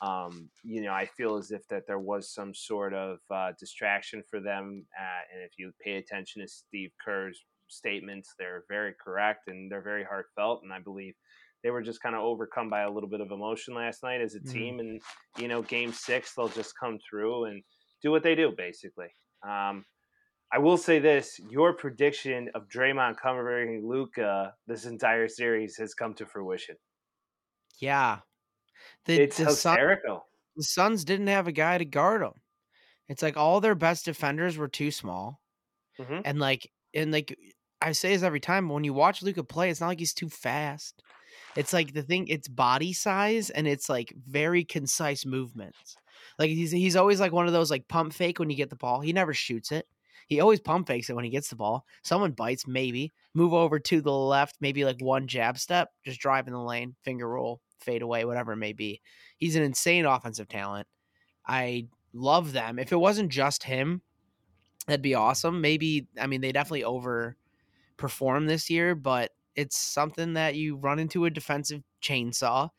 Speaker 1: Um, you know, I feel as if that there was some sort of uh, distraction for them. Uh, and if you pay attention to Steve Kerr's statements, they're very correct and they're very heartfelt. And I believe they were just kind of overcome by a little bit of emotion last night as a
Speaker 2: Mhm.
Speaker 1: team. And you know, game six, they'll just come through and do what they do, basically. Um, I will say this: your prediction of Draymond covering Luka this entire series has come to fruition.
Speaker 2: Yeah. The,
Speaker 1: it's
Speaker 2: the, Sun,
Speaker 1: hysterical.
Speaker 2: the Suns didn't have a guy to guard them. It's like all their best defenders were too small.
Speaker 1: Mhm.
Speaker 2: And like and like I say this every time, when you watch Luka play, it's not like he's too fast. It's like the thing, it's body size and it's like very concise movements. Like he's he's always like one of those like pump fake when you get the ball. He never shoots it. He always pump fakes it when he gets the ball. Someone bites, maybe. Move over to the left, maybe like one jab step, just drive in the lane, finger roll, fade away, whatever it may be. He's an insane offensive talent. I love them. If it wasn't just him, that'd be awesome. Maybe I mean they definitely overperform this year, but it's something that you run into a defensive chainsaw.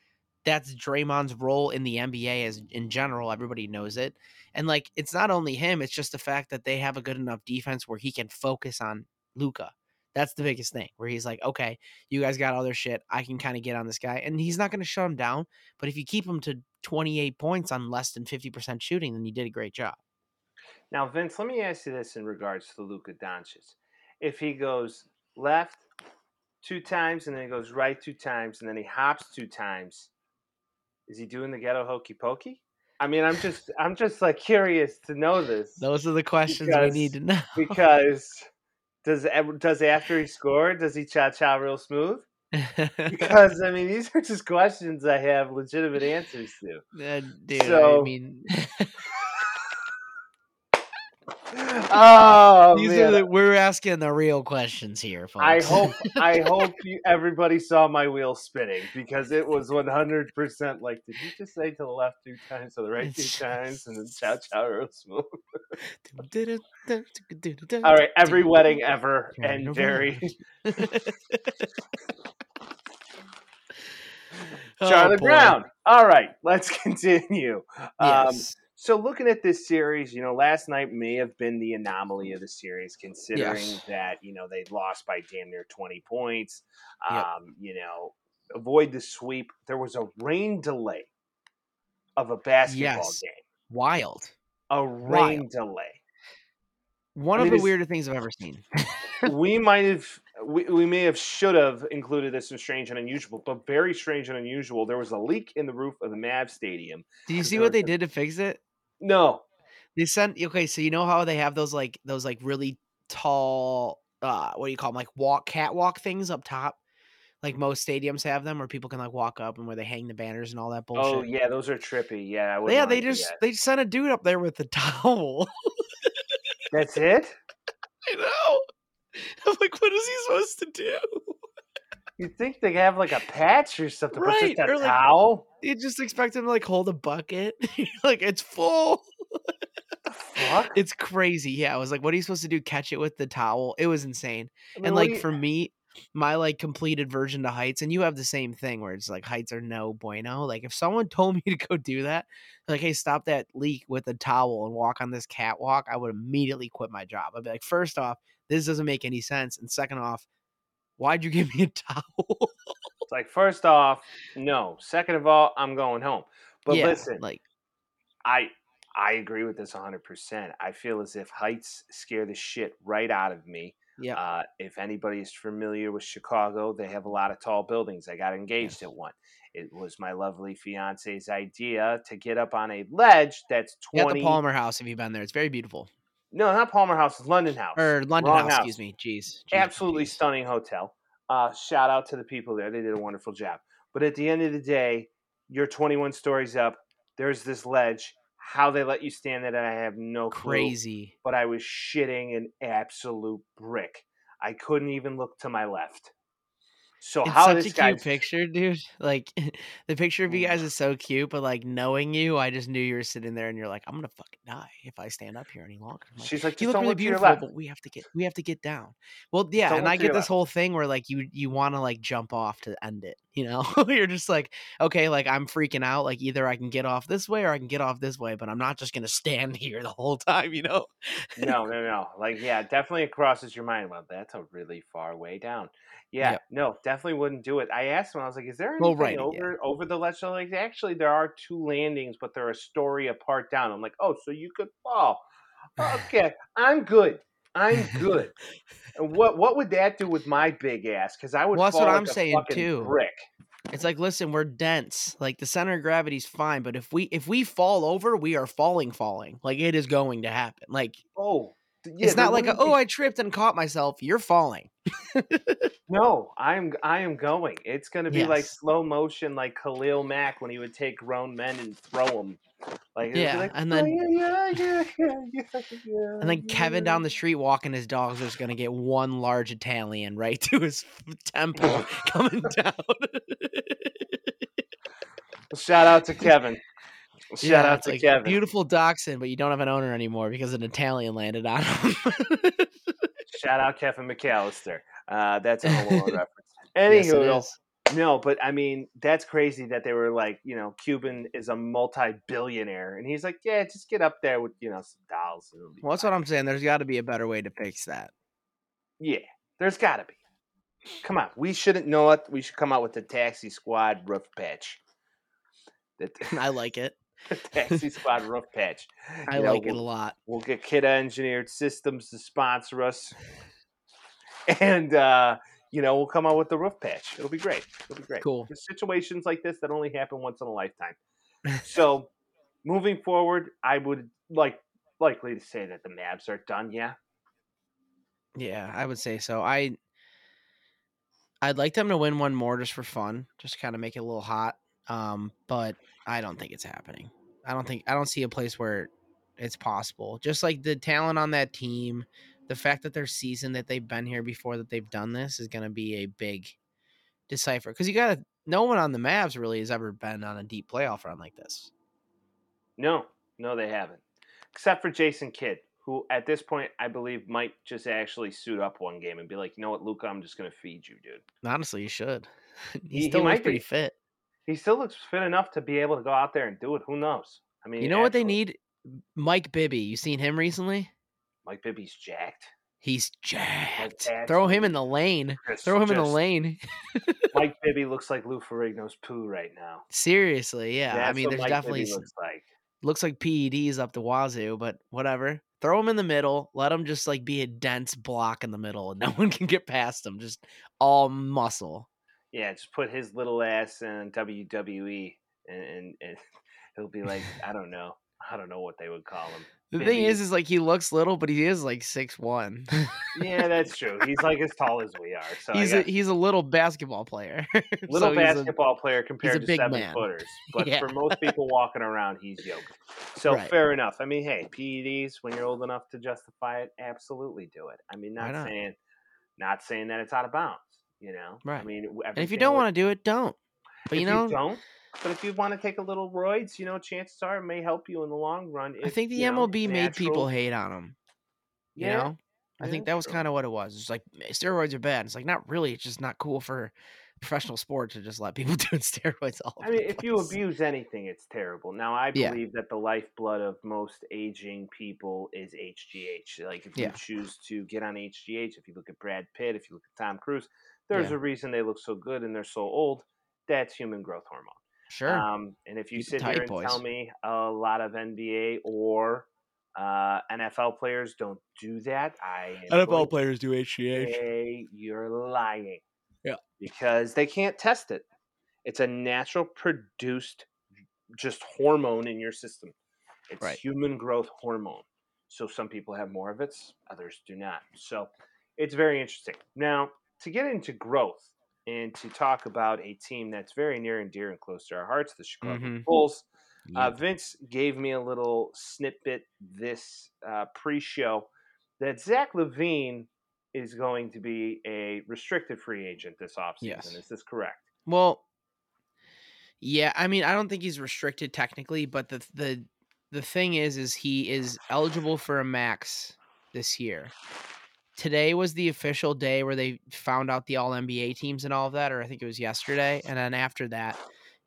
Speaker 2: That's Draymond's role in the NBA as in general. Everybody knows it. And like it's not only him, it's just the fact that they have a good enough defense where he can focus on Luka. That's the biggest thing. Where he's like, okay, you guys got other shit. I can kind of get on this guy. And he's not going to shut him down. But if you keep him to 28 points on less than 50% shooting, then you did a great job.
Speaker 1: Now, Vince, let me ask you this in regards to Luka Doncic. If he goes left two times and then he goes right two times and then he hops two times, is he doing the ghetto hokey pokey? I mean, I'm just, I'm just like curious to know this
Speaker 2: Those are the questions
Speaker 1: Because-
Speaker 2: we need to know.
Speaker 1: because does does after he scored does he cha cha real smooth? Because I mean, these are just questions I have legitimate answers to.
Speaker 2: Uh, dude,
Speaker 1: So-
Speaker 2: I mean,
Speaker 1: Oh
Speaker 2: these
Speaker 1: man,
Speaker 2: are the, we're asking the real questions here, folks.
Speaker 1: I hope I hope you, everybody saw my wheel spinning because it was 100 percent like did you just say to the left two times to the right two times and then chow chow real smooth.
Speaker 2: All
Speaker 1: right, every wedding ever and very Charlie Brown. All right, let's continue. Um,
Speaker 2: Yes.
Speaker 1: So looking at this series, you know, last night may have been the anomaly of the series, considering
Speaker 2: Yes.
Speaker 1: that you know they lost by damn near 20 points.
Speaker 2: Yep.
Speaker 1: Um, you know, avoid the sweep. There was a rain delay of a basketball
Speaker 2: Yes.
Speaker 1: game.
Speaker 2: Wild.
Speaker 1: A rain
Speaker 2: Wild.
Speaker 1: delay.
Speaker 2: One
Speaker 1: I
Speaker 2: of the weirder things I've ever seen.
Speaker 1: we might have we, we may have should have included this in strange and unusual, but very strange and unusual. There was a leak in the roof of the Mav Stadium.
Speaker 2: Did you see what they did to fix it?
Speaker 1: No,
Speaker 2: They sent okay, so you know how they have those like those like really tall uh what do you call them like walk catwalk things up top? Like most stadiums have them where people can like walk up and where they hang the banners and all that bullshit.
Speaker 1: oh yeah, those are trippy. Yeah, I
Speaker 2: yeah, they just they sent a dude up there with a towel.
Speaker 1: That's it.
Speaker 2: I know. I'm like, what is he supposed to do?
Speaker 1: You'd think they have like a patch or something, but
Speaker 2: Right,
Speaker 1: just a
Speaker 2: or, like-
Speaker 1: towel.
Speaker 2: You just expect them to like hold a bucket. like it's full.
Speaker 1: Fuck?
Speaker 2: It's crazy. Yeah, I was like, what are you supposed to do? Catch it with the towel? It was insane.
Speaker 1: I mean,
Speaker 2: and like
Speaker 1: you-
Speaker 2: for me my like completed version to heights and you have the same thing where it's like heights are no bueno like if someone told me to go do that like hey stop that leak with a towel and walk on this catwalk i would immediately quit my job i'd be like first off this doesn't make any sense and second off why'd you give me a towel
Speaker 1: it's like first off, no. Second of all, I'm going home. But
Speaker 2: yeah
Speaker 1: listen,
Speaker 2: like
Speaker 1: I I agree with this 100%. I feel as if heights scare the shit right out of me.
Speaker 2: yeah
Speaker 1: Uh, if anybody is familiar with Chicago, they have a lot of tall buildings. I got engaged at one. It was my lovely fiance's idea to get up on a ledge that's
Speaker 2: you got
Speaker 1: 20.
Speaker 2: the palmer house if you've been there it's very beautiful
Speaker 1: no, not Palmer House, it's London House.
Speaker 2: or london
Speaker 1: Wrong
Speaker 2: house, excuse me jeez Jeez,
Speaker 1: Absolutely stunning hotel. Uh, shout out to the people there. They did a wonderful job. But at the end of the day, you're 21 stories up. There's this ledge. How they let you stand it, I have no clue.
Speaker 2: crazy
Speaker 1: but I was shitting an absolute brick. I couldn't even look to my left. So
Speaker 2: It's
Speaker 1: how
Speaker 2: such
Speaker 1: this
Speaker 2: a cute picture, dude. Like the picture of you guys is so cute, but like knowing you, I just knew you were sitting there and you're like, I'm gonna fucking die if I stand up here any longer. Like,
Speaker 1: She's like,
Speaker 2: you look really
Speaker 1: look
Speaker 2: beautiful, but we have to get we have to get down. Well, yeah, and I get this
Speaker 1: left.
Speaker 2: whole thing where like you you want to like jump off to end it. You know, you're just like, okay, like I'm freaking out. Like either I can get off this way or I can get off this way, but I'm not just gonna stand here the whole time. You know?
Speaker 1: no, no, no. Like, yeah, definitely it crosses your mind. Well, that's a really far way down. Yeah,
Speaker 2: Yep.
Speaker 1: no, definitely wouldn't do it. I asked him, I was like, is there anything
Speaker 2: Well, right, yeah.
Speaker 1: over over the ledge? Like, actually, there are two landings, but they're a story apart down. I'm like, oh, so you could fall. Okay, I'm good. I'm good. and what what would that do with my big ass? Because I would.
Speaker 2: Well, that's what
Speaker 1: like
Speaker 2: I'm saying, too.
Speaker 1: brick.
Speaker 2: It's like, listen, we're dense. Like the center of gravity's fine, but if we if we fall over, we are falling, falling. Like it is going to happen. Like
Speaker 1: Oh, yeah,
Speaker 2: it's not like a, oh, I tripped and caught myself. You're falling.
Speaker 1: No, I'm I am going. It's gonna be like slow motion, like Khalil Mack when he would take grown men and throw them. Like, it would be
Speaker 2: Yeah,
Speaker 1: like,
Speaker 2: and then-
Speaker 1: "Yeah, yeah, yeah,
Speaker 2: And then Kevin down the street walking his dogs is gonna get one large Italian right to his temple coming down.
Speaker 1: Shout out to Kevin. Shout
Speaker 2: Yeah,
Speaker 1: out to
Speaker 2: like,
Speaker 1: Kevin.
Speaker 2: Beautiful dachshund, but you don't have an owner anymore because an Italian landed on him.
Speaker 1: Shout out Kevin McAllister. Uh, that's a Home Alone reference. Anywho,
Speaker 2: is.
Speaker 1: no, but I mean that's crazy that they were like, you know, Cuban is a multi-billionaire, and he's like, yeah, just get up there with you know some dolls.
Speaker 2: Well, that's
Speaker 1: fine."
Speaker 2: what I'm saying. There's got to be a better way to fix that.
Speaker 1: Yeah, there's got to be. Come on, we shouldn't know what we should come out with the Taxi Squad roof patch.
Speaker 2: I like it.
Speaker 1: Taxi Squad roof patch.
Speaker 2: I
Speaker 1: You know,
Speaker 2: like it a
Speaker 1: we'll-
Speaker 2: lot.
Speaker 1: We'll get Kidda Engineered Systems to sponsor us, and uh, you know we'll come out with the roof patch. It'll be great. It'll be great.
Speaker 2: Cool.
Speaker 1: There's situations like this that only happen once in a lifetime. So, moving forward, I would like likely to say that the Mavs are done. Yeah.
Speaker 2: Yeah, I would say so. I I'd like them to win one more just for fun, just kind of make it a little hot. Um, but I don't think it's happening. I don't think I don't see a place where it's possible. Just like the talent on that team, the fact that their season that they've been here before that they've done this is going to be a big decipher because you got to no one on the Mavs really has ever been on a deep playoff run like this.
Speaker 1: No, no, they haven't. Except for Jason Kidd, who at this point I believe might just actually suit up one game and be like, you know what, Luka, I'm just going to feed you, dude.
Speaker 2: Honestly, you should. he,
Speaker 1: He- he
Speaker 2: still looks
Speaker 1: might
Speaker 2: pretty
Speaker 1: be.
Speaker 2: fit.
Speaker 1: He still looks fit enough to be able to go out there and do it. Who knows? I mean,
Speaker 2: You know what they need? Mike Bibby. You seen him recently?
Speaker 1: Mike Bibby's jacked.
Speaker 2: He's jacked. Throw him in the lane.
Speaker 1: Just-
Speaker 2: Throw him in the lane.
Speaker 1: Mike Bibby looks like Lou Ferrigno's poo right now.
Speaker 2: Seriously, yeah. I mean, there's
Speaker 1: Mike
Speaker 2: definitely
Speaker 1: Bibby looks like.
Speaker 2: looks like PEDs up the wazoo, but whatever. Throw him in the middle. Let him just like be a dense block in the middle, and no one can get past him. Just all muscle.
Speaker 1: Yeah, just put his little ass in WWE, and, and, and he'll be like, I don't know, I don't know what they would call him.
Speaker 2: The thing is, is like he looks little, but he is like six one.
Speaker 1: yeah, that's true. He's like as tall as we are. So
Speaker 2: he's a he's a little basketball player.
Speaker 1: little so basketball a, player compared to seven man. footers. But
Speaker 2: yeah.
Speaker 1: for most people walking around, he's yoked. So right. fair enough. I mean, hey, PEDs when you're old enough to justify it, absolutely do it. I mean, not? saying not saying that it's out of bounds. You know,
Speaker 2: right?
Speaker 1: I mean,
Speaker 2: and if you don't want to do it, don't. But you know,
Speaker 1: you don't but if you want to take a little roids, you know, chances are it may help you in the long run. If,
Speaker 2: I think the MLB know, made natural... people hate on them. You yeah. know, I think that was kind of what it was. It's like steroids are bad. It's like not really. It's just not cool for professional sport to just let people doing steroids all.
Speaker 1: I mean, if you abuse anything, it's terrible. Now, I believe yeah. that the lifeblood of most aging people is HGH. Like if you choose to get on HGH, if you look at Brad Pitt, if you look at Tom Cruise, there's a reason they look so good and they're so old. That's human growth hormone.
Speaker 2: Sure.
Speaker 1: Um, and if you sit here and boys. tell me a lot of NBA or uh, NFL players don't do that, I
Speaker 2: NFL players do HGH.
Speaker 1: you're lying.
Speaker 2: Yeah.
Speaker 1: Because they can't test it. It's a natural produced just hormone in your system. It's right. human growth hormone. So some people have more of it, others do not. So it's very interesting. Now, to get into growth, and to talk about a team that's very near and dear and close to our hearts, the Chicago mm-hmm. Bulls. Uh. Vince gave me a little snippet this uh, pre-show that Zach LaVine is going to be a restricted free agent this offseason. Yes. Is this correct?
Speaker 2: Well, yeah. I mean, I don't think he's restricted technically, but the the the thing is, is he is eligible for a max this year today was the official day where they found out the all NBA teams and all of that, or I think it was yesterday. And then after that,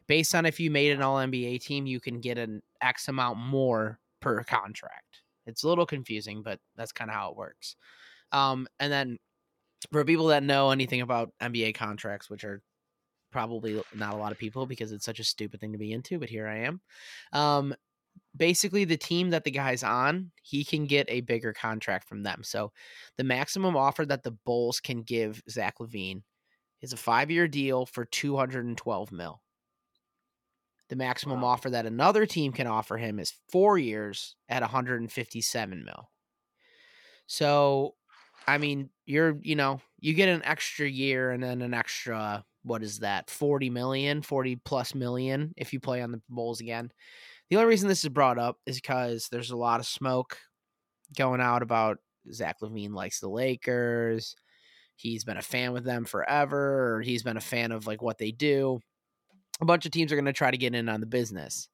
Speaker 2: based on if you made an all NBA team, you can get an X amount more per contract. It's a little confusing, but that's kind of how it works. Um, and then for people that know anything about NBA contracts, which are probably not a lot of people because it's such a stupid thing to be into, but here I am. Um, basically the team that the guy's on, he can get a bigger contract from them. So the maximum offer that the Bulls can give Zach LaVine is a five year deal for 212 mil. The maximum wow. offer that another team can offer him is four years at 157 mil. So, I mean, you're, you know, you get an extra year and then an extra, what is that, 40 million, 40 plus million if you play on the Bulls again. The only reason this is brought up is because there's a lot of smoke going out about Zach LaVine likes the Lakers. He's been a fan with them forever, or he's been a fan of like what they do. A bunch of teams are going to try to get in on the business.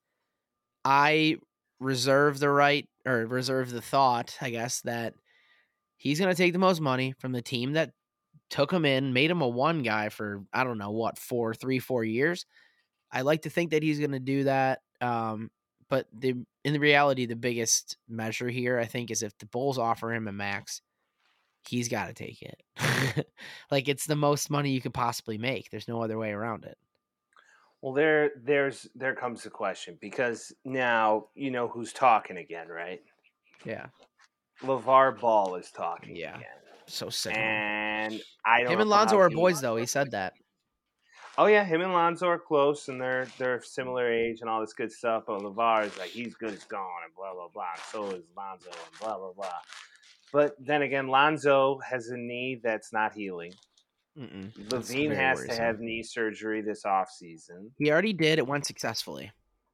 Speaker 2: I reserve the right or reserve the thought, I guess, that he's going to take the most money from the team that took him in, made him a one guy for I don't know what four, three, four years. I like to think that he's going to do that. Um, but the in the reality, the biggest measure here, I think, is if the Bulls offer him a max, he's got to take it. like it's the most money you could possibly make. There's no other way around it.
Speaker 1: Well, there, there's there comes the question because now you know who's talking again, right?
Speaker 2: Yeah.
Speaker 1: LaVar Ball is talking.
Speaker 2: Yeah.
Speaker 1: Again.
Speaker 2: So sick.
Speaker 1: And I don't.
Speaker 2: Him and Lonzo are boys, though. He said that.
Speaker 1: Oh yeah, him and Lonzo are close, and they're they're similar age and all this good stuff. But LaVar is like he's good as gone, and blah blah blah. So is Lonzo, and blah blah blah. But then again, Lonzo has a knee that's not healing. Mm-mm. LaVine has worrisome. to have knee surgery this off season.
Speaker 2: He already did. It went successfully.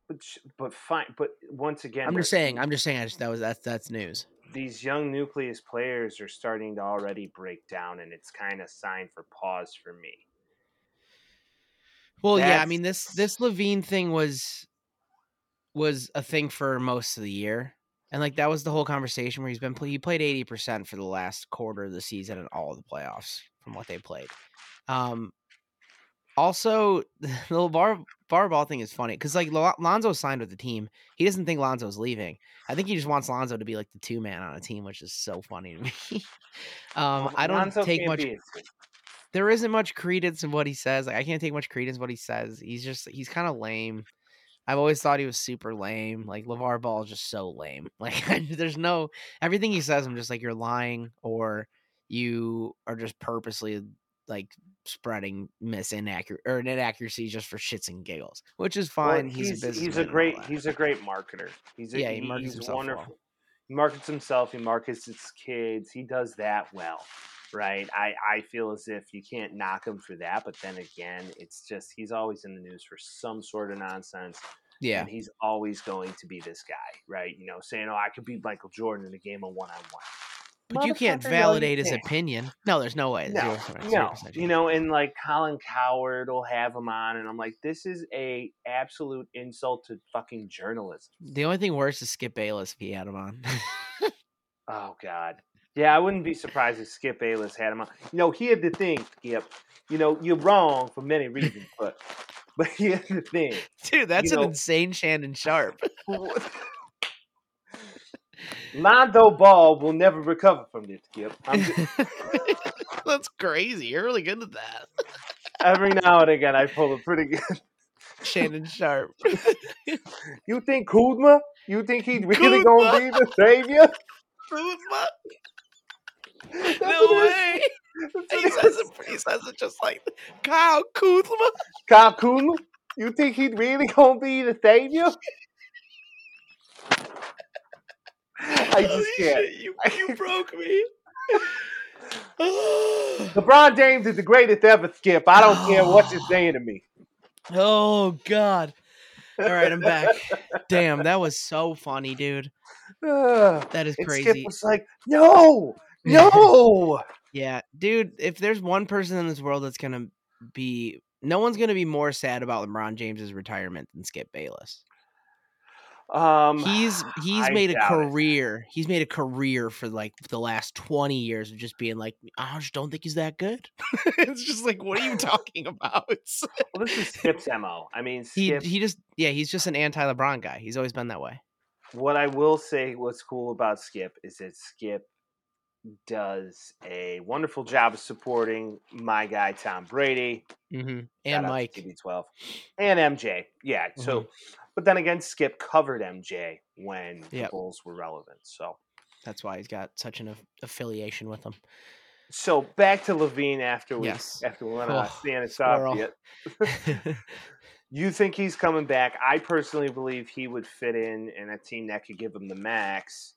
Speaker 1: But but fine. But once again,
Speaker 2: I'm just saying. I'm just saying. I just, that was that's that's news.
Speaker 1: These young nucleus players are starting to already break down, and it's kind of sign for pause for me.
Speaker 2: Well, That's... yeah, I mean this this LaVine thing was was a thing for most of the year. And like that was the whole conversation where he's been he played 80% for the last quarter of the season and all of the playoffs from what they played. Um also the bar bar ball thing is funny because like Lonzo signed with the team. He doesn't think Lonzo's leaving. I think he just wants Lonzo to be like the two man on a team, which is so funny to me. um, well, I don't Lonzo take much there isn't much credence in what he says. Like I can't take much credence in what he says. He's just he's kind of lame. I've always thought he was super lame. Like LaVar Ball is just so lame. Like there's no everything he says. I'm just like you're lying or you are just purposely like spreading misinaccurate or inaccuracies just for shits and giggles, which is
Speaker 1: Well,
Speaker 2: fine. he's,
Speaker 1: he's
Speaker 2: a
Speaker 1: he's a
Speaker 2: businessman and all
Speaker 1: great he's a great marketer. He's a,
Speaker 2: Yeah, he markets
Speaker 1: he's
Speaker 2: himself well.
Speaker 1: wonderful. He markets himself. He markets his kids. He does that well, right? I I feel as if you can't knock him for that, but then again, it's just he's always in the news for some sort of nonsense,
Speaker 2: yeah.
Speaker 1: and he's always going to be this guy, right? You know, saying, "Oh, I could beat Michael Jordan in a game of one on one."
Speaker 2: But you can't
Speaker 1: Motherfucker, no, you
Speaker 2: validate his
Speaker 1: can't.
Speaker 2: opinion. No, there's no way.
Speaker 1: No,
Speaker 2: Zero
Speaker 1: no, you know, and like Colin Cowherd will have him on, and I'm like, this is a absolute insult to fucking journalism.
Speaker 2: The only thing worse is Skip Bayless if he had him on.
Speaker 1: Oh God, yeah, I wouldn't be surprised if Skip Bayless had him on. You know, he had the thing, Skip. You know, you're wrong for many reasons, but but here's the thing.
Speaker 2: Dude, that's
Speaker 1: You
Speaker 2: an
Speaker 1: know-
Speaker 2: insane Shannon Sharpe.
Speaker 1: Mondo Ball will never recover from this, Skip. I'm just,
Speaker 2: that's crazy. You're really good at that.
Speaker 1: every now and again, I pull a pretty good.
Speaker 2: Shannon Sharpe.
Speaker 1: You think Kuzma? You think he's really
Speaker 2: Kuzma?
Speaker 1: gonna be the savior?
Speaker 2: Kuzma? No way. He says it, he says it just like Kyle Kuzma.
Speaker 1: Kyle Kuzma? You think he's really gonna be the savior? I just can't.
Speaker 2: shit, you, you broke me.
Speaker 1: LeBron James is the greatest ever, Skip. I don't care what you're saying to me.
Speaker 2: oh God. All right, I'm back. Damn, that was so funny, dude. That is
Speaker 1: and Skip
Speaker 2: crazy.
Speaker 1: was like, no, no.
Speaker 2: Yeah, dude, if there's one person in this world that's gonna be no one's gonna be more sad about LeBron James's retirement than Skip Bayless.
Speaker 1: Um,
Speaker 2: He's he's
Speaker 1: I
Speaker 2: made a
Speaker 1: doubt it.
Speaker 2: career. He's made a career for like the last 20 years of just being like, I just don't think he's that good. it's just like, what are you talking about?
Speaker 1: well, this is Skip's mo. I mean,
Speaker 2: he he just yeah, he's just an anti-LeBron guy. He's always been that way.
Speaker 1: what I will say, what's cool about Skip is that Skip does a wonderful job of supporting my guy Tom Brady
Speaker 2: Mm-hmm. And Mike.
Speaker 1: TB12 and MJ. Yeah. So,
Speaker 2: Mm-hmm.
Speaker 1: but then again, Skip covered MJ when the
Speaker 2: Yep.
Speaker 1: Bulls were relevant. So,
Speaker 2: That's why he's got such an aff- affiliation with them.
Speaker 1: so back to LaVine after we
Speaker 2: Yes.
Speaker 1: after we went on
Speaker 2: Oh, squirrel.
Speaker 1: You think he's coming back? I personally believe he would fit in in a team that could give him the max,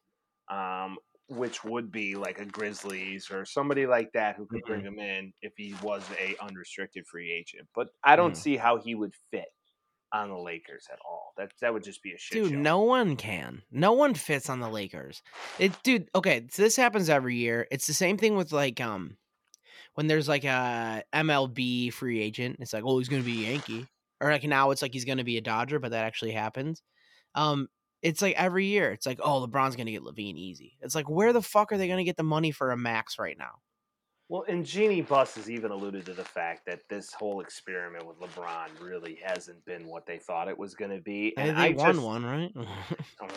Speaker 1: um, which would be like a Grizzlies or somebody like that who could bring
Speaker 2: Mm-hmm.
Speaker 1: him in if he was a unrestricted free agent. But I don't
Speaker 2: Mhm.
Speaker 1: see how he would fit on the Lakers at all. That that would just be a shit
Speaker 2: Dude,
Speaker 1: show.
Speaker 2: no one can. No one fits on the Lakers. It dude, okay, so this happens every year. It's the same thing with like um when there's like a MLB free agent, it's like, oh, he's gonna be a Yankee. Or like now it's like he's gonna be a Dodger, but that actually happens. Um, it's like every year, it's like, oh, LeBron's gonna get LaVine easy. It's like, where the fuck are they gonna get the money for a max right now?
Speaker 1: Well, and Jeanie Buss has even alluded to the fact that this whole experiment with LeBron really hasn't been what they thought it was going to be.
Speaker 2: They,
Speaker 1: And
Speaker 2: they
Speaker 1: I
Speaker 2: won
Speaker 1: just,
Speaker 2: one, right?
Speaker 1: um,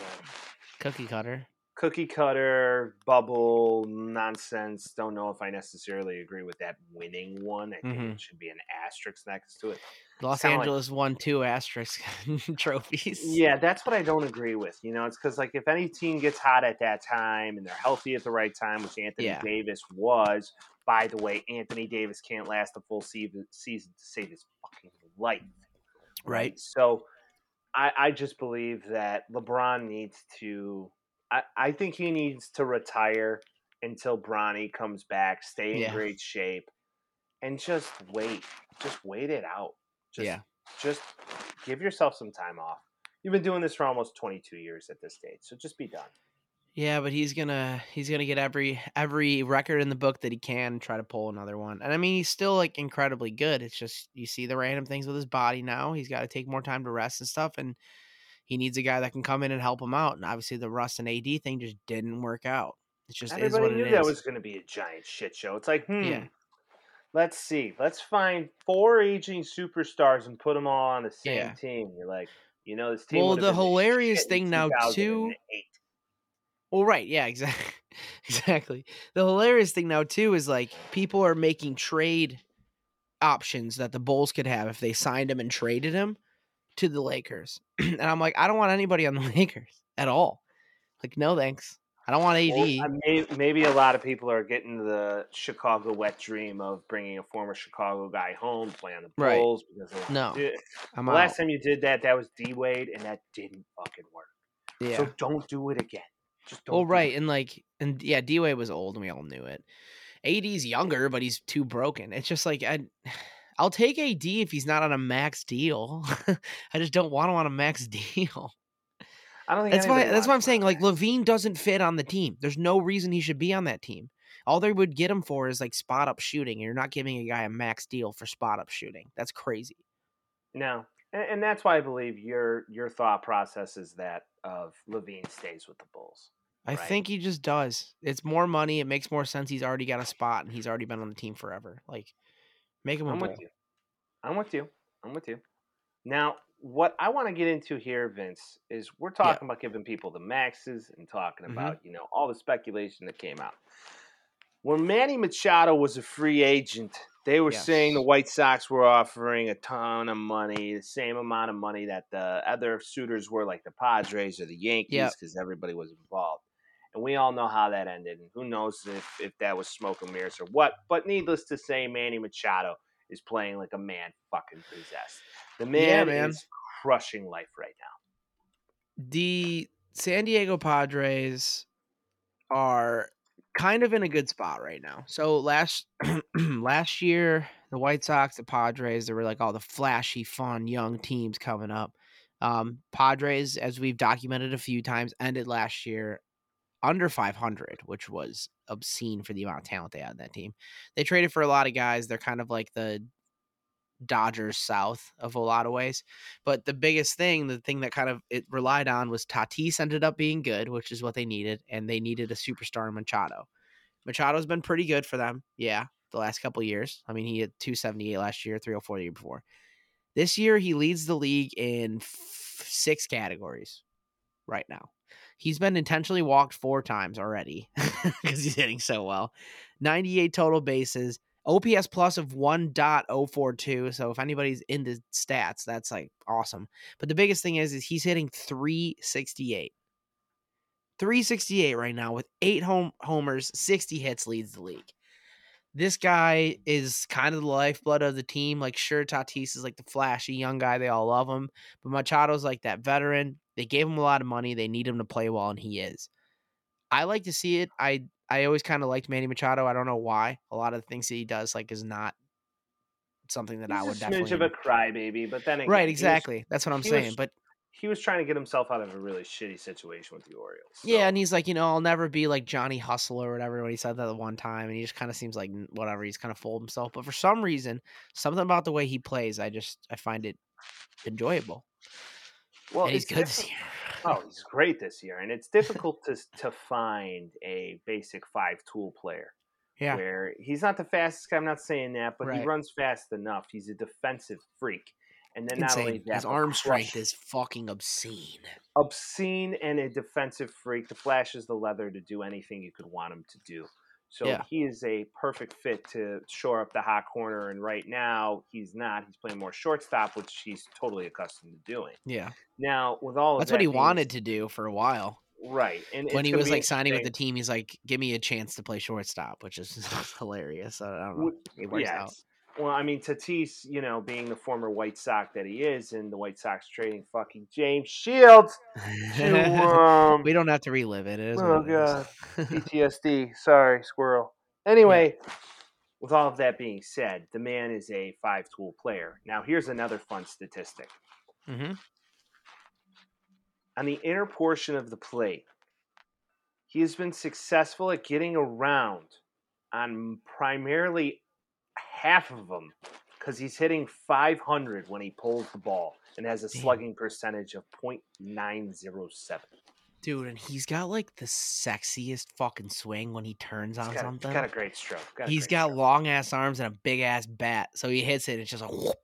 Speaker 2: Cookie cutter.
Speaker 1: Cookie cutter bubble nonsense. Don't know if I necessarily agree with that winning one. I think
Speaker 2: Mhm.
Speaker 1: it should be an asterisk next to it.
Speaker 2: Los
Speaker 1: like-
Speaker 2: Angeles won two asterisk trophies.
Speaker 1: Yeah, that's what I don't agree with. You know, it's because like if any team gets hot at that time and they're healthy at the right time, which Anthony
Speaker 2: Yeah.
Speaker 1: Davis was. By the way, Anthony Davis can't last a full season season to save his fucking life.
Speaker 2: Right.
Speaker 1: So I, I just believe that LeBron needs to I, I think he needs to retire until Bronny comes back, stay in
Speaker 2: Yeah.
Speaker 1: great shape, and just wait. Just wait it out. Just
Speaker 2: Yeah.
Speaker 1: just give yourself some time off. You've been doing this for almost twenty two years at this stage, so just be done.
Speaker 2: Yeah, but he's gonna he's gonna get every every record in the book that he can try to pull another one. And I mean, he's still like incredibly good. It's just you see the random things with his body now. He's got to take more time to rest and stuff, and he needs a guy that can come in and help him out. And obviously, the Russ and AD thing just didn't work out. It just is
Speaker 1: Everybody knew that was going to be a giant shit show. It's like, hmm,
Speaker 2: Yeah.
Speaker 1: let's see. Let's find four aging superstars and put them all on the same
Speaker 2: Yeah.
Speaker 1: team. You're like, you know, this team.
Speaker 2: Well, the hilarious thing now, too-
Speaker 1: 2008.
Speaker 2: Well, right, yeah, exactly, exactly. The hilarious thing now too is like people are making trade options that the Bulls could have if they signed him and traded him to the Lakers, and I'm like, I don't want anybody on the Lakers at all. Like, no thanks. I don't want AD.
Speaker 1: Well, I may, maybe a lot of people are getting the Chicago wet dream of bringing a former Chicago guy home, playing the
Speaker 2: Right.
Speaker 1: Bulls. Because they
Speaker 2: No,
Speaker 1: want to do it.
Speaker 2: I'm
Speaker 1: The last time you did that, that was D Wade, and that didn't fucking work.
Speaker 2: yeah.
Speaker 1: So don't do it again. Just don't.
Speaker 2: Well, right,
Speaker 1: it.
Speaker 2: and like, and yeah, D Wade was old, and we all knew it. AD's younger, but he's too broken. It's just like I, I'll take AD if he's not on a max deal. I just don't want him on a max deal.
Speaker 1: I don't think
Speaker 2: That's why. That's why I'm saying like LaVine doesn't fit on the team. There's no reason he should be on that team. All they would get him for is like spot up shooting. and You're not giving a guy a max deal for spot up shooting. That's crazy.
Speaker 1: No, and, and that's why I believe your your thought process is that of LaVine stays with the Bulls.
Speaker 2: I
Speaker 1: Right.
Speaker 2: think he just does. It's more money. It makes more sense. He's already got a spot and he's already been on the team forever. Like, make him a
Speaker 1: I'm
Speaker 2: bull.
Speaker 1: with you. I'm with you. I'm with you. Now, what I want to get into here, Vince, is we're talking about giving people the maxes and talking
Speaker 2: Mhm.
Speaker 1: about you know all the speculation that came out. When Manny Machado was a free agent, they were saying the White Sox were offering a ton of money, the same amount of money that the other suitors were, like the Padres or the Yankees,
Speaker 2: Yep.
Speaker 1: because everybody was involved. And we all know how that ended, and who knows if, if that was smoke and mirrors or what. But needless to say, Manny Machado is playing like a man fucking possessed. The man,
Speaker 2: man.
Speaker 1: is crushing life right now.
Speaker 2: the San Diego Padres are kind of in a good spot right now. So last last year, the White Sox, the Padres, there were like all the flashy, fun young teams coming up. Um, Padres, as we've documented a few times, ended last year under 500, which was obscene for the amount of talent they had in that team. They traded for a lot of guys. They're kind of like the Dodgers South of a lot of ways. But the biggest thing, the thing that kind of it relied on was Tatis ended up being good, which is what they needed, and they needed a superstar in Machado. Machado's been pretty good for them, yeah, the last couple years. I mean, he had 278 last year, 304 the year before. This year, he leads the league in f- six categories right now. He's been intentionally walked four times already because he's hitting so well. 98 total bases, OPS plus of 1.042. So if anybody's into stats, that's like awesome. But the biggest thing is, is he's hitting 368. 368 right now with eight home homers, 60 hits leads the league. This guy is kind of the lifeblood of the team. Like, sure, Tatis is like the flashy young guy. They all love him. But Machado's like that veteran. They gave him a lot of money. They need him to play well, and he is. I like to see it. I I always kind of liked Manny Machado. I don't know why. A lot of the things that he does like is not something that I would
Speaker 1: a
Speaker 2: definitely
Speaker 1: of a crybaby, but then again,
Speaker 2: right.
Speaker 1: he was-
Speaker 2: Exactly. That's what I'm saying.
Speaker 1: was-
Speaker 2: but
Speaker 1: he was trying to get himself out of a really shitty situation with the Orioles.
Speaker 2: yeah, and he's like, you know, I'll never be like Johnny Hustle or whatever when he said that one time, and he just kind of seems like whatever. He's kind of full of himself. But for some reason, something about the way he plays, I just I find it enjoyable.
Speaker 1: well,
Speaker 2: and he's good this
Speaker 1: oh,
Speaker 2: year.
Speaker 1: Oh, he's great this year, and it's difficult to to find a basic five tool player.
Speaker 2: Yeah.
Speaker 1: Where he's not the fastest guy. I'm not saying that, but he runs fast enough. He's a defensive freak, and then not only
Speaker 2: Insane.
Speaker 1: that,
Speaker 2: His arm strength is fucking obscene.
Speaker 1: obscene and a defensive freak. The Flash is the leather to do anything you could want him to do. So
Speaker 2: Yeah.
Speaker 1: he is a perfect fit to shore up the hot corner. And right now, he's not. He's playing more shortstop, which he's totally accustomed to doing.
Speaker 2: Yeah,
Speaker 1: Now, with all of
Speaker 2: that's what he wanted to do for a while.
Speaker 1: Right. And
Speaker 2: when he was like signing with the team, he's like, "Give me a chance to play shortstop," which is hilarious. I don't know. It works out.
Speaker 1: Well, I mean, Tatis, you know, being the former White Sox that he is, and the White Sox trading fucking James Shields to um,
Speaker 2: we don't have to relive it. It is
Speaker 1: Oh,
Speaker 2: is.
Speaker 1: PTSD. Sorry, squirrel. Anyway, with all of that being said, the man is a five tool player. Now, here's another fun statistic.
Speaker 2: Mhm.
Speaker 1: On the inner portion of the plate, he has been successful at getting around on primarily half of them because he's hitting 500 when he pulls the ball and has a
Speaker 2: Damn.
Speaker 1: slugging percentage of .907.
Speaker 2: Dude, and he's got like the sexiest fucking swing when he turns on
Speaker 1: got,
Speaker 2: something.
Speaker 1: He's got a great stroke. Got
Speaker 2: he's
Speaker 1: great
Speaker 2: got long ass arms and a big ass bat, so he hits it. It's just like whoop,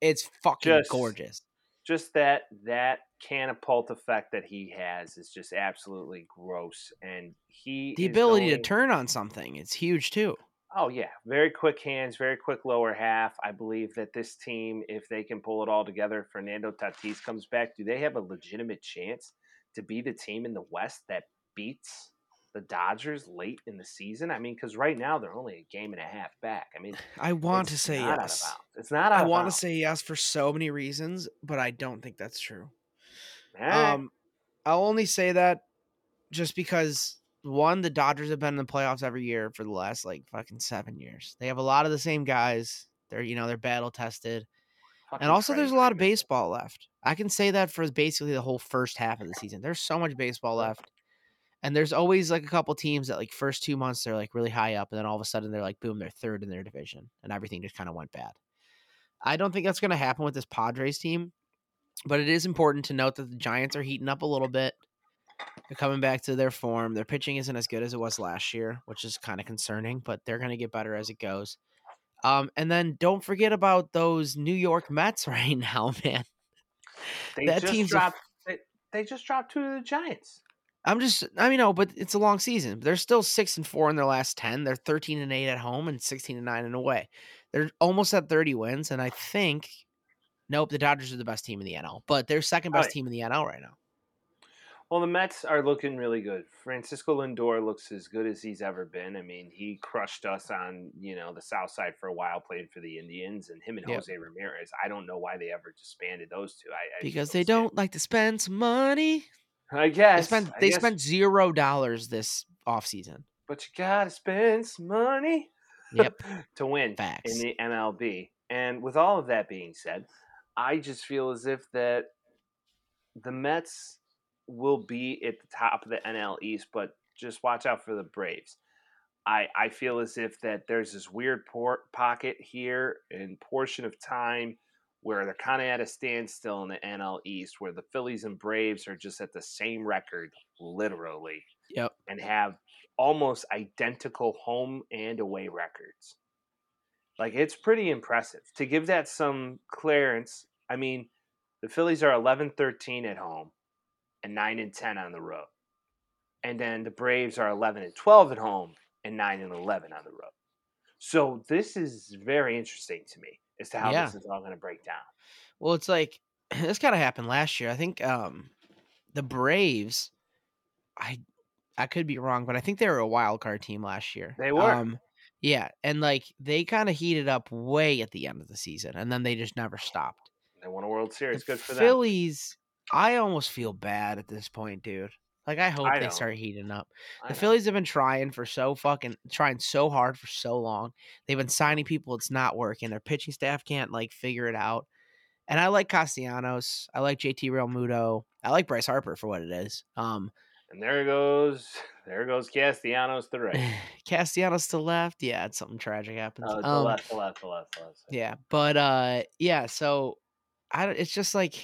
Speaker 2: it's fucking
Speaker 1: Just-
Speaker 2: gorgeous.
Speaker 1: just that that catapult effect that he has is just absolutely gross and he
Speaker 2: The ability to turn on something, it's huge too.
Speaker 1: Oh yeah, very quick hands, very quick lower half. I believe that this team, if they can pull it all together, Fernando Tatis comes back. Do they have a legitimate chance to be the team in the West that beats the Dodgers late in the season? I mean, because right now they're only a game and a half back. I mean,
Speaker 2: I want to say yes.
Speaker 1: It's not.
Speaker 2: I want to say yes for so many reasons, but I don't think that's true.
Speaker 1: Right.
Speaker 2: Um, I'll only say that just because one, the Dodgers have been in the playoffs every year for the last like fucking seven years. They have a lot of the same guys. They're you know they're battle tested, and also there's a lot of baseball left. I can say that for basically the whole first half of the season. There's so much baseball left. And there's always like a couple teams that like first two months they're like really high up, and then all of a sudden they're like boom, they're third in their division, and everything just kind of went bad. I don't think that's going to happen with this Padres team, but it is important to note that the Giants are heating up a little bit. They're coming back to their form. Their pitching isn't as good as it was last year, which is kind of concerning, but they're going to get better as it goes. Um, and then don't forget about those New York Mets right now, man.
Speaker 1: They
Speaker 2: that
Speaker 1: just
Speaker 2: team's a
Speaker 1: dropped. they, they just dropped two to the Giants.
Speaker 2: I'm just, I mean, no, but it's a long season. They're still six and four in their last ten. They're thirteen and eight at home and sixteen and nine and away. They're almost at thirty wins, and I think, nope, the Dodgers are the best team in the NL, but they're second best
Speaker 1: Right.
Speaker 2: team in the NL right now.
Speaker 1: Well, the Mets are looking really good. Francisco Lindor looks as good as he's ever been. I mean, he crushed us on you know the South Side for a while, playing for the Indians, and him and
Speaker 2: Yep.
Speaker 1: Jose Ramirez. I don't know why they ever disbanded those two. I, I
Speaker 2: Because they don't like to spend some money.
Speaker 1: I
Speaker 2: They
Speaker 1: guess
Speaker 2: spent they
Speaker 1: guess,
Speaker 2: spent zero dollars this offseason.
Speaker 1: but you gotta spend some money.
Speaker 2: Yep.
Speaker 1: to win
Speaker 2: Facts.
Speaker 1: in the MLB. And with all of that being said, I just feel as if that the Mets will be at the top of the NL East, but just watch out for the Braves. I, I feel as if that there's this weird por- pocket here and portion of time where they're kind of at a standstill in the NL East, where the Phillies and Braves are just at the same record, literally,
Speaker 2: Yep.
Speaker 1: and have almost identical home and away records. Like it's pretty impressive. To give that some clearance, I mean, the Phillies are 11-13 at home and 9 and 10 on the road. And then the Braves are 11 and 12 at home and 9 and 11 on the road. So this is very interesting to me as to how
Speaker 2: Yeah.
Speaker 1: this is all going to break down.
Speaker 2: Well, it's like this kind of happened last year. I think um the Braves I I could be wrong, but I think they were a wild card team last year.
Speaker 1: They were.
Speaker 2: Um yeah, and like they kind of heated up way at the end of the season and then they just never stopped.
Speaker 1: They won a World Series.
Speaker 2: the
Speaker 1: Good for them.
Speaker 2: Phillies, I almost feel bad at this point, dude. Like I hope
Speaker 1: I
Speaker 2: they start heating up. The. Phillies have been trying for so fucking trying so hard for so long. They've been signing people, it's not working. Their pitching staff can't like figure it out. And I like Castellanos. I like JT Realmuto. I like Bryce Harper for what it is. Um
Speaker 1: And there it goes, there goes Castellanos to the right.
Speaker 2: Castellanos to left. Yeah, it's something tragic happens.
Speaker 1: Oh, to
Speaker 2: um,
Speaker 1: left, to left, to left, to left.
Speaker 2: Yeah, but uh yeah, so I don't it's just like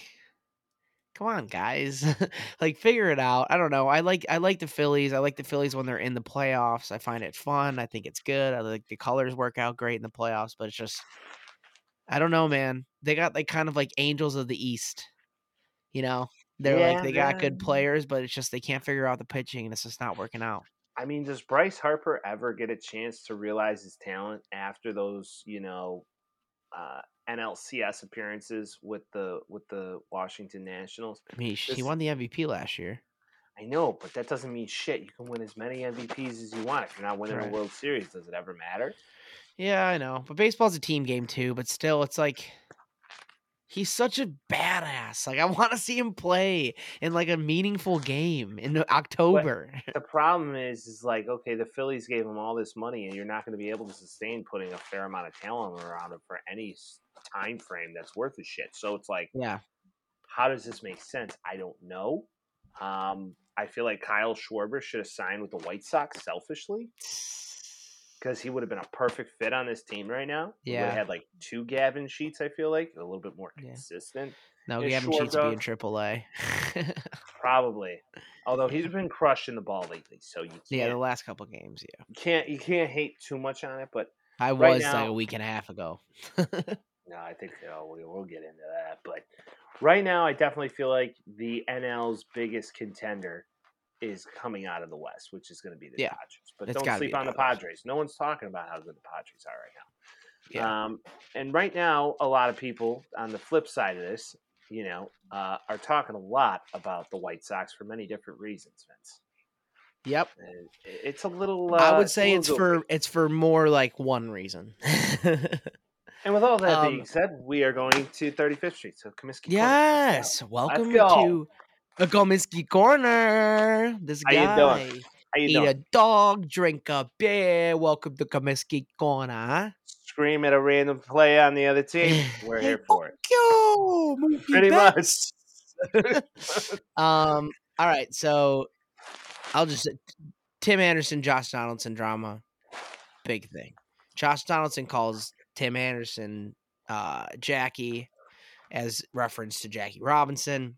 Speaker 2: come on guys. like figure it out. I don't know. I like I like the Phillies. I like the Phillies when they're in the playoffs. I find it fun. I think it's good. I like the colors work out great in the playoffs, but it's just I don't know, man. They got like kind of like angels of the east. You know? They're
Speaker 1: Yeah,
Speaker 2: like they got good players, but it's just they can't figure out the pitching and it's just not working out.
Speaker 1: I mean, does Bryce Harper ever get a chance to realize his talent after those, you know, uh, NLCS appearances with the with the Washington Nationals?
Speaker 2: I mean, he
Speaker 1: This-
Speaker 2: won the MVP last year.
Speaker 1: I know, but that doesn't mean shit. You can win as many MVPs as you want. If you're not winning
Speaker 2: Right.
Speaker 1: a World Series, does it ever matter?
Speaker 2: Yeah, I know. But baseball's a team game too, but still it's like he's such a badass. Like I want to see him play in like a meaningful game in October.
Speaker 1: The problem is, is like, okay, the Phillies gave him all this money, and you're not going to be able to sustain putting a fair amount of talent around him for any time frame that's worth a shit. So it's like,
Speaker 2: yeah.
Speaker 1: how does this make sense? I don't know. Um, I feel like Kyle Schwarber should have signed with the White Sox selfishly because he would have been a perfect fit on this team right now.
Speaker 2: Yeah.
Speaker 1: have had like two Gavin Sheets. I feel like a little bit more
Speaker 2: Yeah.
Speaker 1: consistent,
Speaker 2: No,
Speaker 1: Is
Speaker 2: Gavin Sheets to be in AAA.
Speaker 1: probably. Although he's been crushing the ball lately, so you can't,
Speaker 2: yeah, the last couple games. Yeah,
Speaker 1: you can't you can't hate too much on it. But
Speaker 2: I
Speaker 1: Right
Speaker 2: was like a week and a half ago.
Speaker 1: No, I think oh, we, we'll get into that. But right now, I definitely feel like the NL's biggest contender is coming out of the West, which is going to be the
Speaker 2: Yeah.
Speaker 1: Dodgers. But
Speaker 2: It's
Speaker 1: don't sleep on the. Padres. No one's talking about how good the Padres are right now.
Speaker 2: Yeah.
Speaker 1: Um, and right now, a lot of people on the flip side of this, you know, uh, are talking a lot about the White Sox for many different reasons, Vince.
Speaker 2: Yep.
Speaker 1: And it's a little. Uh,
Speaker 2: I would say
Speaker 1: little
Speaker 2: it's for it's for more like one reason.
Speaker 1: And with all that
Speaker 2: um,
Speaker 1: being said, we are going to 35th Street. So Comiskey. Corner.
Speaker 2: yes. Welcome to a Comiskey Corner. This
Speaker 1: How you
Speaker 2: guy.
Speaker 1: doing? How you
Speaker 2: Eat
Speaker 1: doing?
Speaker 2: a dog, drink a beer. Welcome to Comiskey Corner.
Speaker 1: Scream at a random player on the other team. We're here for it. Pretty much.
Speaker 2: Um. All right. So I'll just Tim Anderson, Josh Donaldson drama, big thing. Josh Donaldson calls Tim Anderson uh, Jackie as reference to Jackie Robinson.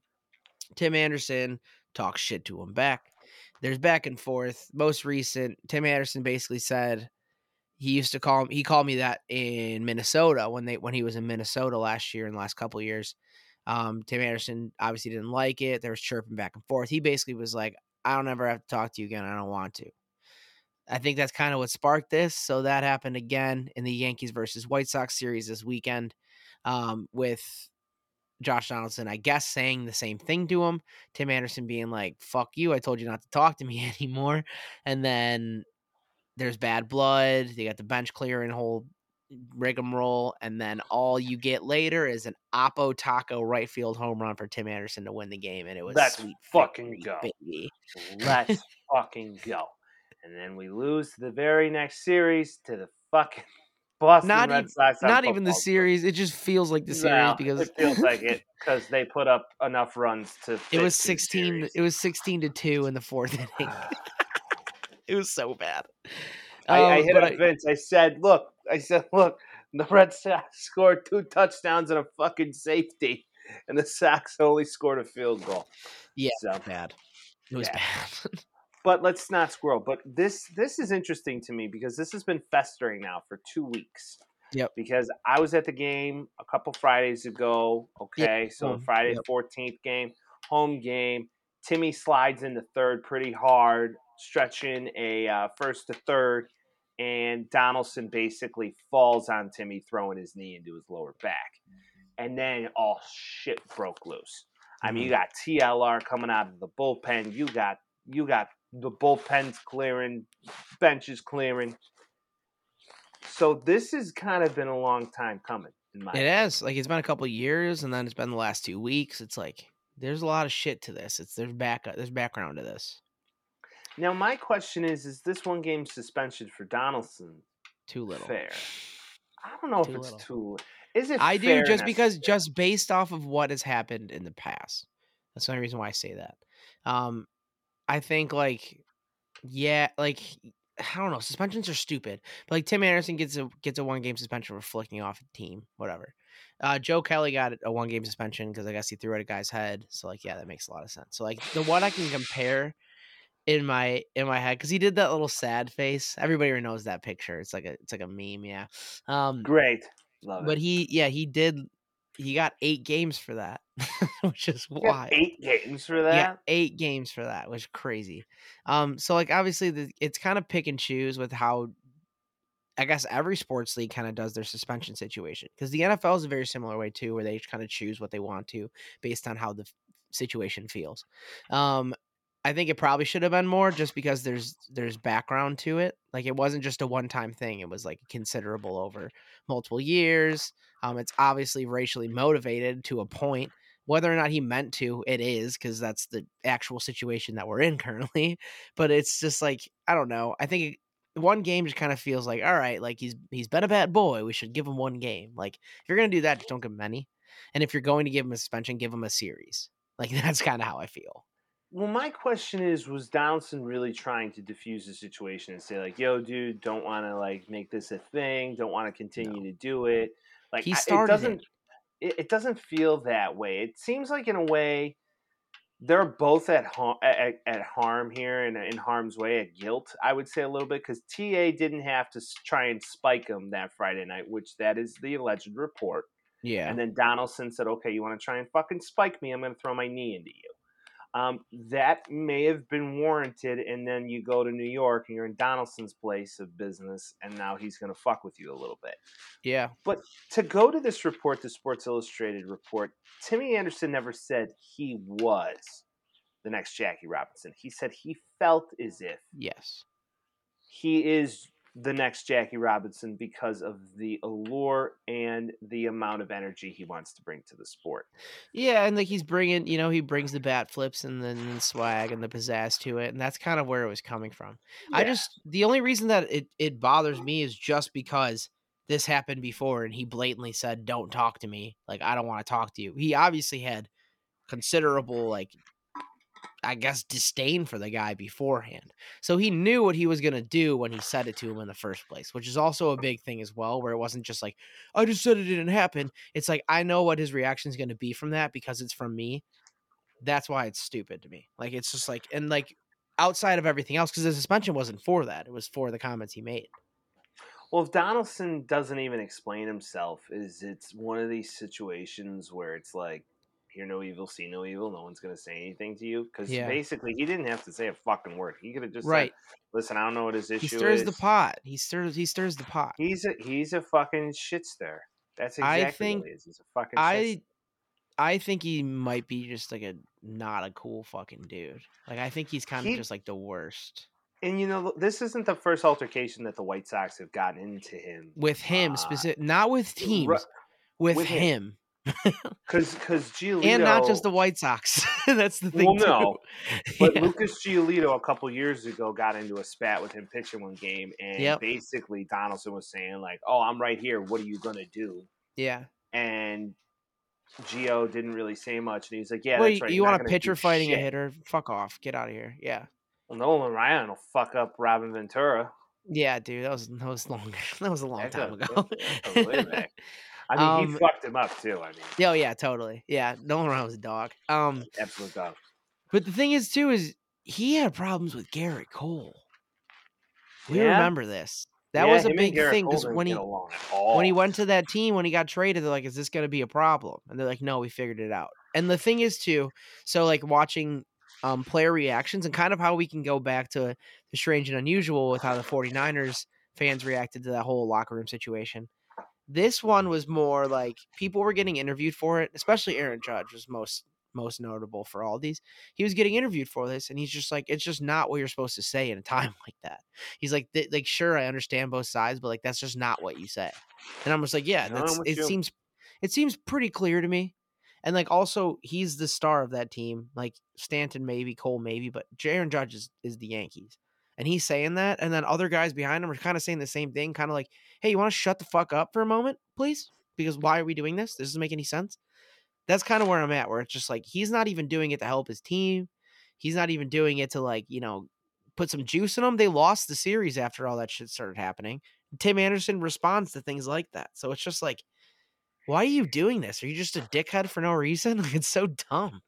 Speaker 2: Tim Anderson talks shit to him back. There's back and forth. Most recent, Tim Anderson basically said he used to call him. he called me that in Minnesota when they when he was in Minnesota last year and last couple years. Um, Tim Anderson obviously didn't like it. There was chirping back and forth. He basically was like, "I don't ever have to talk to you again. I don't want to." I think that's kind of what sparked this. So that happened again in the Yankees versus White Sox series this weekend, um, with Josh Donaldson, I guess, saying the same thing to him. Tim Anderson being like, "Fuck you! I told you not to talk to me anymore." And then there's bad blood. They got the bench clearing whole rigmarole, and then all you get later is an Oppo Taco right field home run for Tim Anderson to win the game, and it was
Speaker 1: Let's
Speaker 2: sweet
Speaker 1: fucking go.
Speaker 2: baby.
Speaker 1: Let's fucking go. And then we lose the very next series to the fucking Boston
Speaker 2: Not
Speaker 1: Red
Speaker 2: even-
Speaker 1: Sox.
Speaker 2: Not even the series; it just feels like the series
Speaker 1: No,
Speaker 2: because
Speaker 1: it feels like it because they put up enough runs to.
Speaker 2: it was sixteen. It was sixteen to two in the fourth inning. it was so bad.
Speaker 1: I, I
Speaker 2: Um,
Speaker 1: hit up Vince. I said, "Look," I said, "Look, the Red Sox scored two touchdowns and a fucking safety, and the Sox only scored a field goal."
Speaker 2: Yeah.
Speaker 1: So,
Speaker 2: bad. It was
Speaker 1: Yeah.
Speaker 2: bad.
Speaker 1: But let's not squirrel. But this this is interesting to me because this has been festering now for two weeks.
Speaker 2: Yep.
Speaker 1: Because I was at the game a couple Fridays ago. Okay, so
Speaker 2: home.
Speaker 1: Friday
Speaker 2: Yep.
Speaker 1: fourteenth game, home game. Timmy slides into third pretty hard, stretching a uh, first to third, and Donaldson basically falls on Timmy, throwing his knee into his lower back, and then all shit broke loose. I mean, you got TLR coming out of the bullpen. You got you got the bullpens clearing, benches clearing. So this has kind of been a long time coming. In my
Speaker 2: It has like it's been a couple years, and then it's been the last two weeks. It's like there's a lot of shit to this. It's there's back there's background to this.
Speaker 1: now my question is: Is this one game suspension for Donaldson
Speaker 2: Too little.
Speaker 1: fair? I don't know
Speaker 2: Too
Speaker 1: if it's
Speaker 2: little.
Speaker 1: too. Is it?
Speaker 2: I do just because just based off of what has happened in the past. That's the only reason why I say that. Um, I think like, yeah, like I don't know, suspensions are stupid. But like Tim Anderson gets a gets a one game suspension for flicking off a team, whatever. Uh, Joe Kelly got a one game suspension because I guess he threw at a guy's head. So like, yeah, that makes a lot of sense. So like the one I can compare in my in my head because he did that little sad face. Everybody knows that picture. It's like a it's like a meme. Yeah. Um,
Speaker 1: great. Love it.
Speaker 2: but
Speaker 1: it.
Speaker 2: he, yeah, he did. He got eight games for that, which is why
Speaker 1: eight games for that.
Speaker 2: got eight games for that, which is crazy. Um, so like obviously the, it's kind of pick and choose with how. I guess every sports league kind of does their suspension situation because the NFL is a very similar way too, where they kind of choose what they want to based on how the situation feels. Um, I think it probably should have been more just because there's there's background to it. Like it wasn't just a one time thing; it was like considerable over multiple years. Um, it's obviously racially motivated to a point. Whether or not he meant to, it is because that's the actual situation that we're in currently. But it's just like I don't know. I think one game just kind of feels like all right, like he's he's been a bad boy. We should give him one game. Like if you're gonna do that, just don't give him any. And if you're going to give him a suspension, give him a series. Like that's kind of how I feel.
Speaker 1: Well, my question is: Was Donaldson really trying to diffuse the situation and say, like, "Yo, dude, don't want to like make this a thing. Don't want to continue to do it." Like,
Speaker 2: He started
Speaker 1: it
Speaker 2: it.
Speaker 1: doesn't. It, it doesn't feel that way. It seems like, in a way, they're both at harm, at, at harm here and in harm's way, at guilt. I would say a little bit because TA didn't have to try and spike him that Friday night, which that is the alleged report.
Speaker 2: Yeah.
Speaker 1: And then Donaldson said, "Okay, you want to try and fucking spike me? I'm going to throw my knee into you." Um, that may have been warranted, and then you go to New York and you're in Donaldson's place of business, and now he's going to fuck with you a little bit.
Speaker 2: Yeah.
Speaker 1: But to go to this report, the Sports Illustrated report, Timmy Anderson never said he was the next Jackie Robinson. He said he felt as if
Speaker 2: Yes.
Speaker 1: he is the next Jackie Robinson because of the allure and the amount of energy he wants to bring to the sport.
Speaker 2: Yeah, and like he's bringing, you know, he brings the bat flips and then the swag and the pizzazz to it, and that's kind of where it was coming from. I just the only reason that it it bothers me is just because this happened before and he blatantly said, "Don't talk to me. Like I don't want to talk to you." He obviously had considerable like I guess disdain for the guy beforehand. So he knew what he was going to do when he said it to him in the first place, which is also a big thing as well where it wasn't just like I just said it didn't happen. It's like I know what his reaction is going to be from that because it's from me. That's why it's stupid to me. Like it's just like and like outside of everything else cuz the suspension wasn't for that. It was for the comments he made.
Speaker 1: Well, if Donaldson doesn't even explain himself, is it's one of these situations where it's like, hear no evil, see no evil. No one's going to say anything to you because
Speaker 2: Yeah.
Speaker 1: basically he didn't have to say a fucking word. He could have just
Speaker 2: Right.
Speaker 1: said, "Listen, I don't know what his issue.
Speaker 2: He
Speaker 1: issue
Speaker 2: stirs
Speaker 1: is."
Speaker 2: the pot. He stirs he stirs the pot.
Speaker 1: He's a he's a fucking shit stir. That's
Speaker 2: I
Speaker 1: exactly
Speaker 2: think
Speaker 1: what he is. He's a fucking. shit
Speaker 2: I I think he might be just like a not a cool fucking dude. Like I think he's kind of just like the worst.
Speaker 1: And you know, this isn't the first altercation that the White Sox have gotten into him.
Speaker 2: With him
Speaker 1: Uh,
Speaker 2: specific not with teams, with,
Speaker 1: with
Speaker 2: him.
Speaker 1: him. Because because Giolito
Speaker 2: And not just the White Sox. That's the thing.
Speaker 1: Well,
Speaker 2: too.
Speaker 1: no, But
Speaker 2: yeah.
Speaker 1: Lucas Giolito a couple years ago got into a spat with him pitching one game, and
Speaker 2: Yep.
Speaker 1: basically Donaldson was saying like, "Oh, I'm right here. What are you gonna do?"
Speaker 2: yeah.
Speaker 1: And Gio didn't really say much, and he's like, "Yeah,
Speaker 2: well,
Speaker 1: that's
Speaker 2: you,
Speaker 1: right.
Speaker 2: you
Speaker 1: you're
Speaker 2: want a pitcher fighting a hitter? Fuck off. Get out of here. Yeah.
Speaker 1: Well, Nolan Ryan will fuck up Robin Ventura.
Speaker 2: Yeah, dude. That was that was long. That was a long
Speaker 1: That's
Speaker 2: time
Speaker 1: a-
Speaker 2: ago.
Speaker 1: way back. I mean, he
Speaker 2: Um,
Speaker 1: fucked him up too. I mean,
Speaker 2: oh, yeah, totally. Yeah, Nolan Ryan was a dog. Um,
Speaker 1: absolute dog.
Speaker 2: but the thing is too is he had problems with Gerrit Cole. We
Speaker 1: Yeah?
Speaker 2: remember this. That
Speaker 1: Yeah,
Speaker 2: was a big thing because when he
Speaker 1: get along at all.
Speaker 2: when he went to that team when he got traded, they're like, "Is this going to be a problem?" And they're like, "No, we figured it out." And the thing is too, so like watching um player reactions and kind of how we can go back to the strange and unusual with how the 49ers fans reacted to that whole locker room situation. This one was more like people were getting interviewed for it, especially Aaron Judge was most most notable for all these. He was getting interviewed for this, and he's just like, it's just not what you're supposed to say in a time like that. He's like, th- like sure, I understand both sides, but like that's just not what you say. And I'm just like, yeah, that's it
Speaker 1: you.
Speaker 2: seems it seems pretty clear to me. And like also, he's the star of that team. Like Stanton, maybe Cole, maybe, but Aaron Judge is, is the Yankees, and he's saying that. And then other guys behind him are kind of saying the same thing, kind of like, "Hey, you want to shut the fuck up for a moment, please? Because why are we doing this? This doesn't make any sense." That's kind of where I'm at, where it's just like he's not even doing it to help his team. He's not even doing it to like you know put some juice in them. They lost the series after all that shit started happening. Tim Anderson responds to things like that, so it's just like why are you doing this? Are you just a dickhead for no reason? Like, it's so dumb.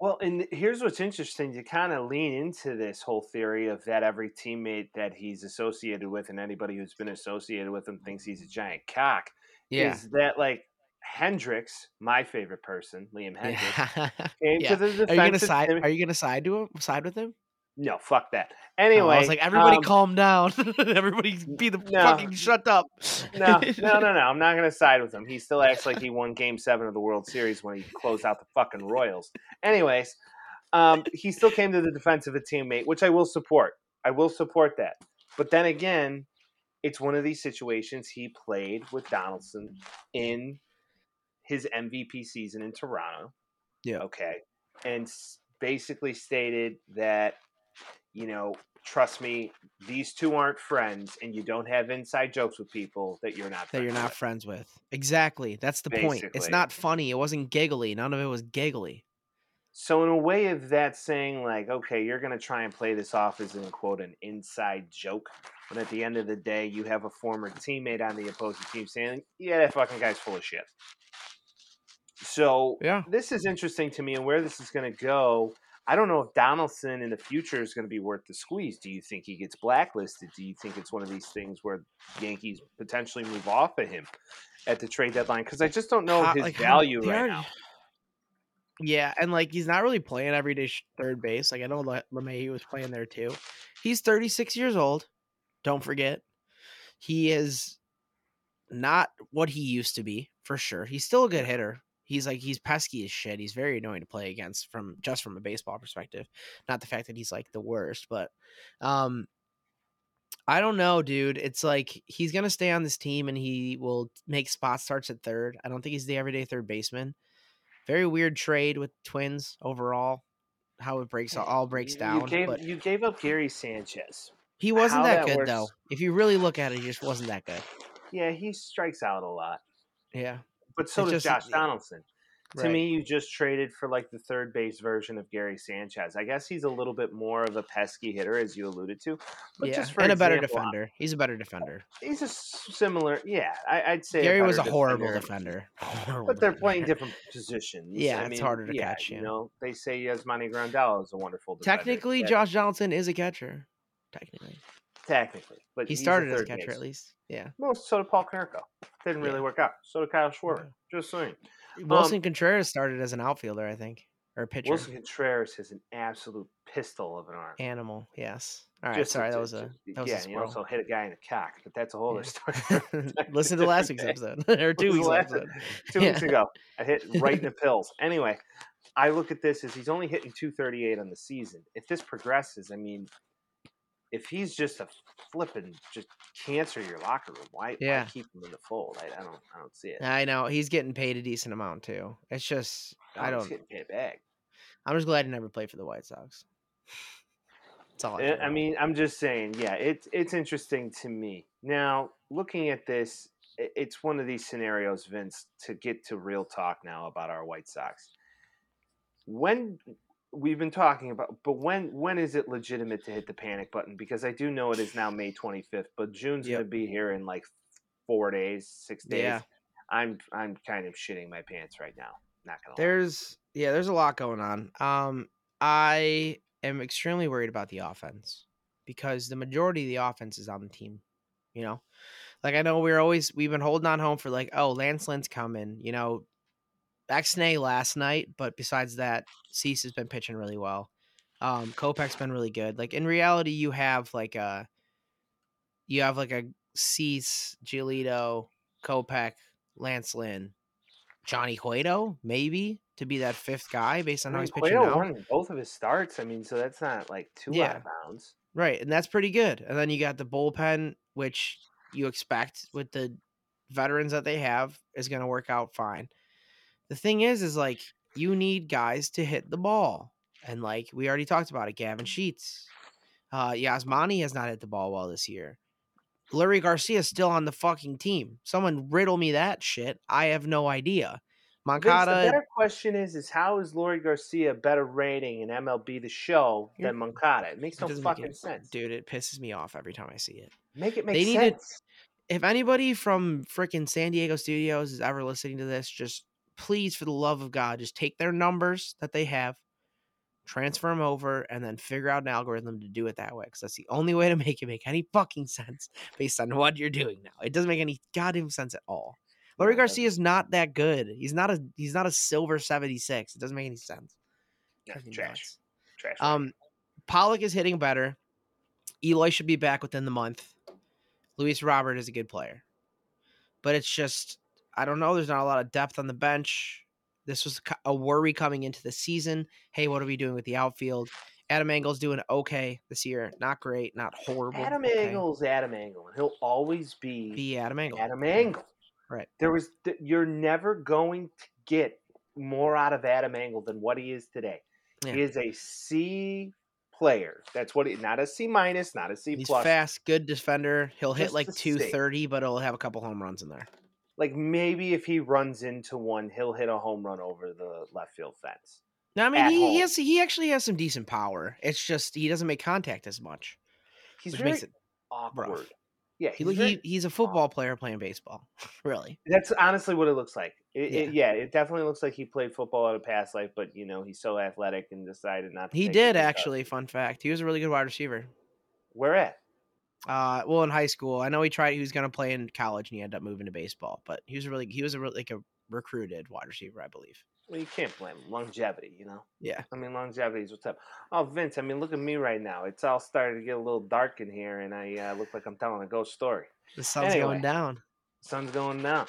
Speaker 1: Well, and here's what's interesting to kind of lean into this whole theory of that every teammate that he's associated with and anybody who's been associated with him thinks he's a giant cock
Speaker 2: Yeah.
Speaker 1: is that like Hendriks, my favorite person, Liam Hendriks,
Speaker 2: Yeah.
Speaker 1: came
Speaker 2: Yeah.
Speaker 1: to the
Speaker 2: Are you gonna side? Are you gonna side to him? Side with him?
Speaker 1: No, fuck that.
Speaker 2: Oh,
Speaker 1: Anyway,
Speaker 2: I was like, everybody,
Speaker 1: um,
Speaker 2: calm down. everybody, be the
Speaker 1: no.
Speaker 2: fucking shut up.
Speaker 1: no, no, no, no. I'm not going to side with him. He still acts like he won Game Seven of the World Series when he closed out the fucking Royals. Anyways, um, he still came to the defense of a teammate, which I will support. I will support that. But then again, it's one of these situations he played with Donaldson in his MVP season in Toronto.
Speaker 2: Yeah.
Speaker 1: Okay. And basically stated that, you know, trust me, these two aren't friends and you don't have inside jokes with people that you're not
Speaker 2: That you're not
Speaker 1: with.
Speaker 2: friends with. Exactly. That's the point. It's not funny. It wasn't giggly. None of it was giggly.
Speaker 1: So in a way of that saying like, okay, you're gonna try and play this off as in quote an inside joke, but at the end of the day, you have a former teammate on the opposing team saying, "Yeah, that fucking guy's full of shit." So
Speaker 2: Yeah.
Speaker 1: this is interesting to me, and where this is gonna go. I don't know if Donaldson in the future is going to be worth the squeeze. Do you think he gets blacklisted? Do you think it's one of these things where Yankees potentially move off of him at the trade deadline? Because I just don't know
Speaker 2: How-
Speaker 1: his
Speaker 2: like,
Speaker 1: value right now.
Speaker 2: Yeah, and like he's not really playing everyday third base. Like I know Le- LeMahieu was playing there too. He's 36 years old. Don't forget, he is not what he used to be for sure. He's still a good hitter. He's like he's pesky as shit. He's very annoying to play against from just from a baseball perspective. Not the fact that he's like the worst, but um I don't know, dude. It's like he's gonna stay on this team and he will make spot starts at third. I don't think he's the everyday third baseman. Very weird trade with Twins overall. How it breaks all breaks down.
Speaker 1: You gave
Speaker 2: but
Speaker 1: you gave up Gary Sanchez.
Speaker 2: he wasn't that
Speaker 1: that
Speaker 2: good
Speaker 1: works-
Speaker 2: though. If you really look at it, he just wasn't that good.
Speaker 1: Yeah, he strikes out a lot,
Speaker 2: Yeah.
Speaker 1: But so
Speaker 2: It's
Speaker 1: does
Speaker 2: just-
Speaker 1: Josh Donaldson. To me, you just traded for like the third base version of Gary Sanchez. I guess he's a little bit more of a pesky hitter, as you alluded to. But
Speaker 2: yeah,
Speaker 1: just for
Speaker 2: and a better
Speaker 1: example,
Speaker 2: defender. He's a better defender.
Speaker 1: He's a similar. Yeah, I, I'd say
Speaker 2: Gary was a
Speaker 1: better
Speaker 2: horrible defender. Horrible
Speaker 1: But they're
Speaker 2: defender.
Speaker 1: playing different positions.
Speaker 2: Yeah,
Speaker 1: I
Speaker 2: it's
Speaker 1: mean,
Speaker 2: harder to
Speaker 1: yeah,
Speaker 2: catch,
Speaker 1: You
Speaker 2: yeah.
Speaker 1: know, they say Yasmani Grandal is a wonderful defender.
Speaker 2: Technically, Josh Johnson is a catcher. Technically,
Speaker 1: Technically, but
Speaker 2: he started as a catcher
Speaker 1: base.
Speaker 2: at least. Yeah.
Speaker 1: No, so did Paul Konerko. Didn't really
Speaker 2: Yeah.
Speaker 1: work out. So did Kyle Schwarber. Just saying.
Speaker 2: Um, Willson Contreras started as an outfielder, I think, or a pitcher.
Speaker 1: Willson Contreras has an absolute pistol of an arm.
Speaker 2: Animal. Yes. All right.
Speaker 1: Just
Speaker 2: sorry, that was a that was
Speaker 1: yeah,
Speaker 2: a
Speaker 1: also hit a guy in the cock, but that's a whole other story.
Speaker 2: Listen to last week's episode or two weeks episode.
Speaker 1: Two
Speaker 2: Yeah.
Speaker 1: weeks ago, I hit right in the pills. Anyway, I look at this as he's only hitting 238 on the season. If this progresses, I mean, if he's just a flipping just cancer your locker room, why,
Speaker 2: Yeah.
Speaker 1: why keep him in the fold? I, I don't I don't see it.
Speaker 2: I know he's getting paid a decent amount too. It's just I
Speaker 1: Oh,
Speaker 2: don't.
Speaker 1: getting paid back.
Speaker 2: I'm just glad he never played for the White Sox. That's all. I, eh,
Speaker 1: I
Speaker 2: I
Speaker 1: mean, I'm just saying, yeah, it's it's interesting to me. Now, looking at this, it's one of these scenarios, Vince, to get to real talk now about our White Sox. When we've been talking about, but when when is it legitimate to hit the panic button? Because I do know it is now May 25th, but June's
Speaker 2: Yep.
Speaker 1: going to be here in like four days, six days.
Speaker 2: Yeah.
Speaker 1: I'm I'm kind of shitting my pants right now. Not gonna lie.
Speaker 2: There's yeah, there's a lot going on. Um, I am extremely worried about the offense because the majority of the offense is on the team. You know, like I know we're always we've been holding on home for like oh Lance Lynn's coming. You know, Xnay last night, but besides that, Cease has been pitching really well. Um, Kopech's been really good. Like in reality, you have like a you have like a Cease, Giolito, Kopech, Lance Lynn, Johnny Cueto, maybe to be that fifth guy based on
Speaker 1: I
Speaker 2: how he's pitching
Speaker 1: Cueto
Speaker 2: now.
Speaker 1: won both of his starts. I mean, so that's not like too out of bounds.
Speaker 2: Right, and that's pretty good. And then you got the bullpen, which you expect with the veterans that they have is going to work out fine. The thing is, is like you need guys to hit the ball, and like we already talked about it, Gavin Sheets, uh, Yasmani has not hit the ball well this year. Leury Garcia is still on the fucking team. Someone riddle me that shit. I have no idea.
Speaker 1: Vince, the better question is: is how is Leury Garcia better rating in MLB the Show than Moncada? It makes no
Speaker 2: doesn't make
Speaker 1: fucking sense.
Speaker 2: dude. It pisses me off every time I see it.
Speaker 1: Make it make
Speaker 2: They needed-
Speaker 1: sense.
Speaker 2: if anybody from freaking San Diego studios is ever listening to this, just please, for the love of God, just take their numbers that they have, transfer them over, and then figure out an algorithm to do it that way. Because that's the only way to make it make any fucking sense based on what you're doing now. It doesn't make any goddamn sense at all.
Speaker 1: Leury
Speaker 2: Garcia is not that good. He's not a he's not a silver seventy six. It doesn't make any sense.
Speaker 1: Yeah, trash. Trash.
Speaker 2: Um, Pollock is hitting better. Eloy should be back within the month. Luis Robert is a good player, but it's just I don't know. There's not a lot of depth on the bench. This was a worry coming into the season. Hey, what are we doing with the outfield? Adam Engel's doing okay this year. Not great, not horrible.
Speaker 1: Adam
Speaker 2: okay.
Speaker 1: Engel's Adam Engel, and he'll always be,
Speaker 2: Be Adam Engel.
Speaker 1: Adam Engel.
Speaker 2: Right.
Speaker 1: There was you're never going to get more out of Adam Engel than what he is today.
Speaker 2: Yeah.
Speaker 1: He is a C player. That's what he not a C minus, not a C
Speaker 2: He's
Speaker 1: plus.
Speaker 2: He's fast, good defender. He'll hit like 230, but he'll have a couple home runs in there.
Speaker 1: Like maybe if he runs into one, he'll hit a home run over the left field fence.
Speaker 2: No, I mean he,
Speaker 1: home.
Speaker 2: he has he actually has some decent power. It's just he doesn't make contact as much,
Speaker 1: He's
Speaker 2: which makes it
Speaker 1: awkward. Yeah,
Speaker 2: He,
Speaker 1: he's
Speaker 2: he
Speaker 1: very-
Speaker 2: he's a football player playing baseball. really.
Speaker 1: That's honestly what it looks like. It,
Speaker 2: Yeah.
Speaker 1: It, yeah, it definitely looks like he played football in a past life, but you know he's so athletic and decided not to.
Speaker 2: He did actually.
Speaker 1: up.
Speaker 2: Fun fact: he was a really good wide receiver.
Speaker 1: Where at?
Speaker 2: Uh, well, in high school, I know he tried. He was going to play in college, and he ended up moving to baseball. But he was a really he was a really like a recruited wide receiver, I believe.
Speaker 1: Well, you can't blame him. Longevity, you know.
Speaker 2: Yeah.
Speaker 1: I mean, longevity is what's up. Oh, Vince, I mean, look at me right now. It's all starting to get a little dark in here, and I uh, look like I'm telling a ghost story.
Speaker 2: The sun's
Speaker 1: Anyway.
Speaker 2: going down.
Speaker 1: Sun's going down.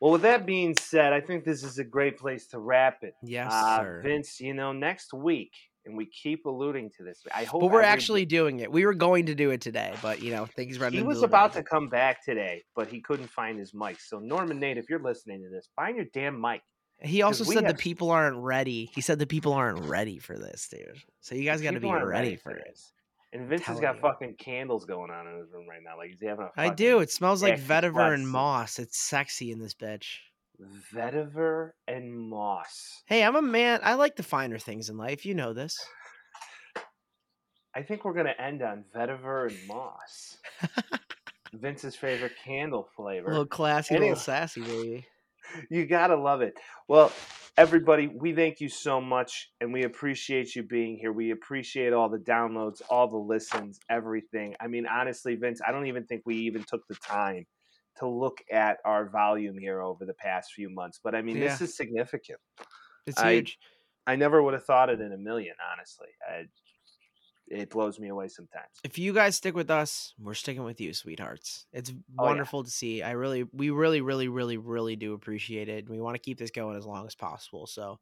Speaker 1: Well, with that being said, I think this is a great place to wrap it.
Speaker 2: Yes,
Speaker 1: uh. Vince, you know, next week, and we keep alluding to this. I hope
Speaker 2: But we're actually doing it. We were going to do it today, but you know things run.
Speaker 1: He was about to come back today, but he couldn't find his mic. So Norman Nate, if you're listening to this, find your damn mic.
Speaker 2: He also said the people aren't ready. He said the people aren't ready for this, dude. So you guys got to be
Speaker 1: aren't
Speaker 2: ready, for it.
Speaker 1: this. And Vince has got
Speaker 2: you.
Speaker 1: fucking candles going on in his room right now. Like he's having a
Speaker 2: I do. It smells like vetiver and moss. It's sexy in this bitch.
Speaker 1: Vetiver and moss.
Speaker 2: Hey, I'm a man. I like the finer things in life. You know this.
Speaker 1: I think we're gonna end on vetiver and moss. Vince's favorite candle flavor.
Speaker 2: A little classy, a
Speaker 1: Anyway.
Speaker 2: little sassy, baby.
Speaker 1: you gotta love it. Well, everybody, we thank you so much, and we appreciate you being here. We appreciate all the downloads, all the listens, everything. I mean, honestly, Vince, I don't even think we even took the time to look at our volume here over the past few months. But I mean, this is significant.
Speaker 2: It's
Speaker 1: I-
Speaker 2: huge.
Speaker 1: I never would have thought it in a million, honestly. I, it blows me away sometimes.
Speaker 2: If you guys stick with us, we're sticking with you, sweethearts. It's
Speaker 1: Oh, yeah.
Speaker 2: wonderful to see. I really, we really, really, really, really do appreciate it. We want to keep this going as long as possible. So,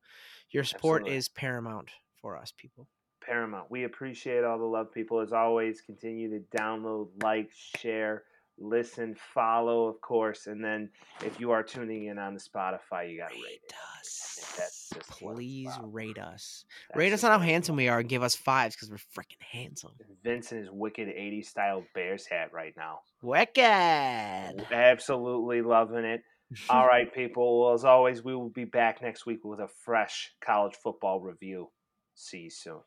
Speaker 2: your support
Speaker 1: Absolutely.
Speaker 2: is paramount for us, people.
Speaker 1: Paramount. We appreciate all the love, people. As always, continue to download, like, share, listen, follow, of course. And then if you are tuning in on the Spotify, you got to rate it.
Speaker 2: us.
Speaker 1: that's just
Speaker 2: Please rate us.
Speaker 1: That's
Speaker 2: rate us on how handsome we are and give us fives because we're freaking handsome.
Speaker 1: about. Vince in his wicked 80s style Bears hat right now.
Speaker 2: Wicked.
Speaker 1: Absolutely loving it. All right, people. Well, as always, we will be back next week with a fresh college football review. See you soon.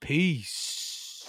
Speaker 2: Peace.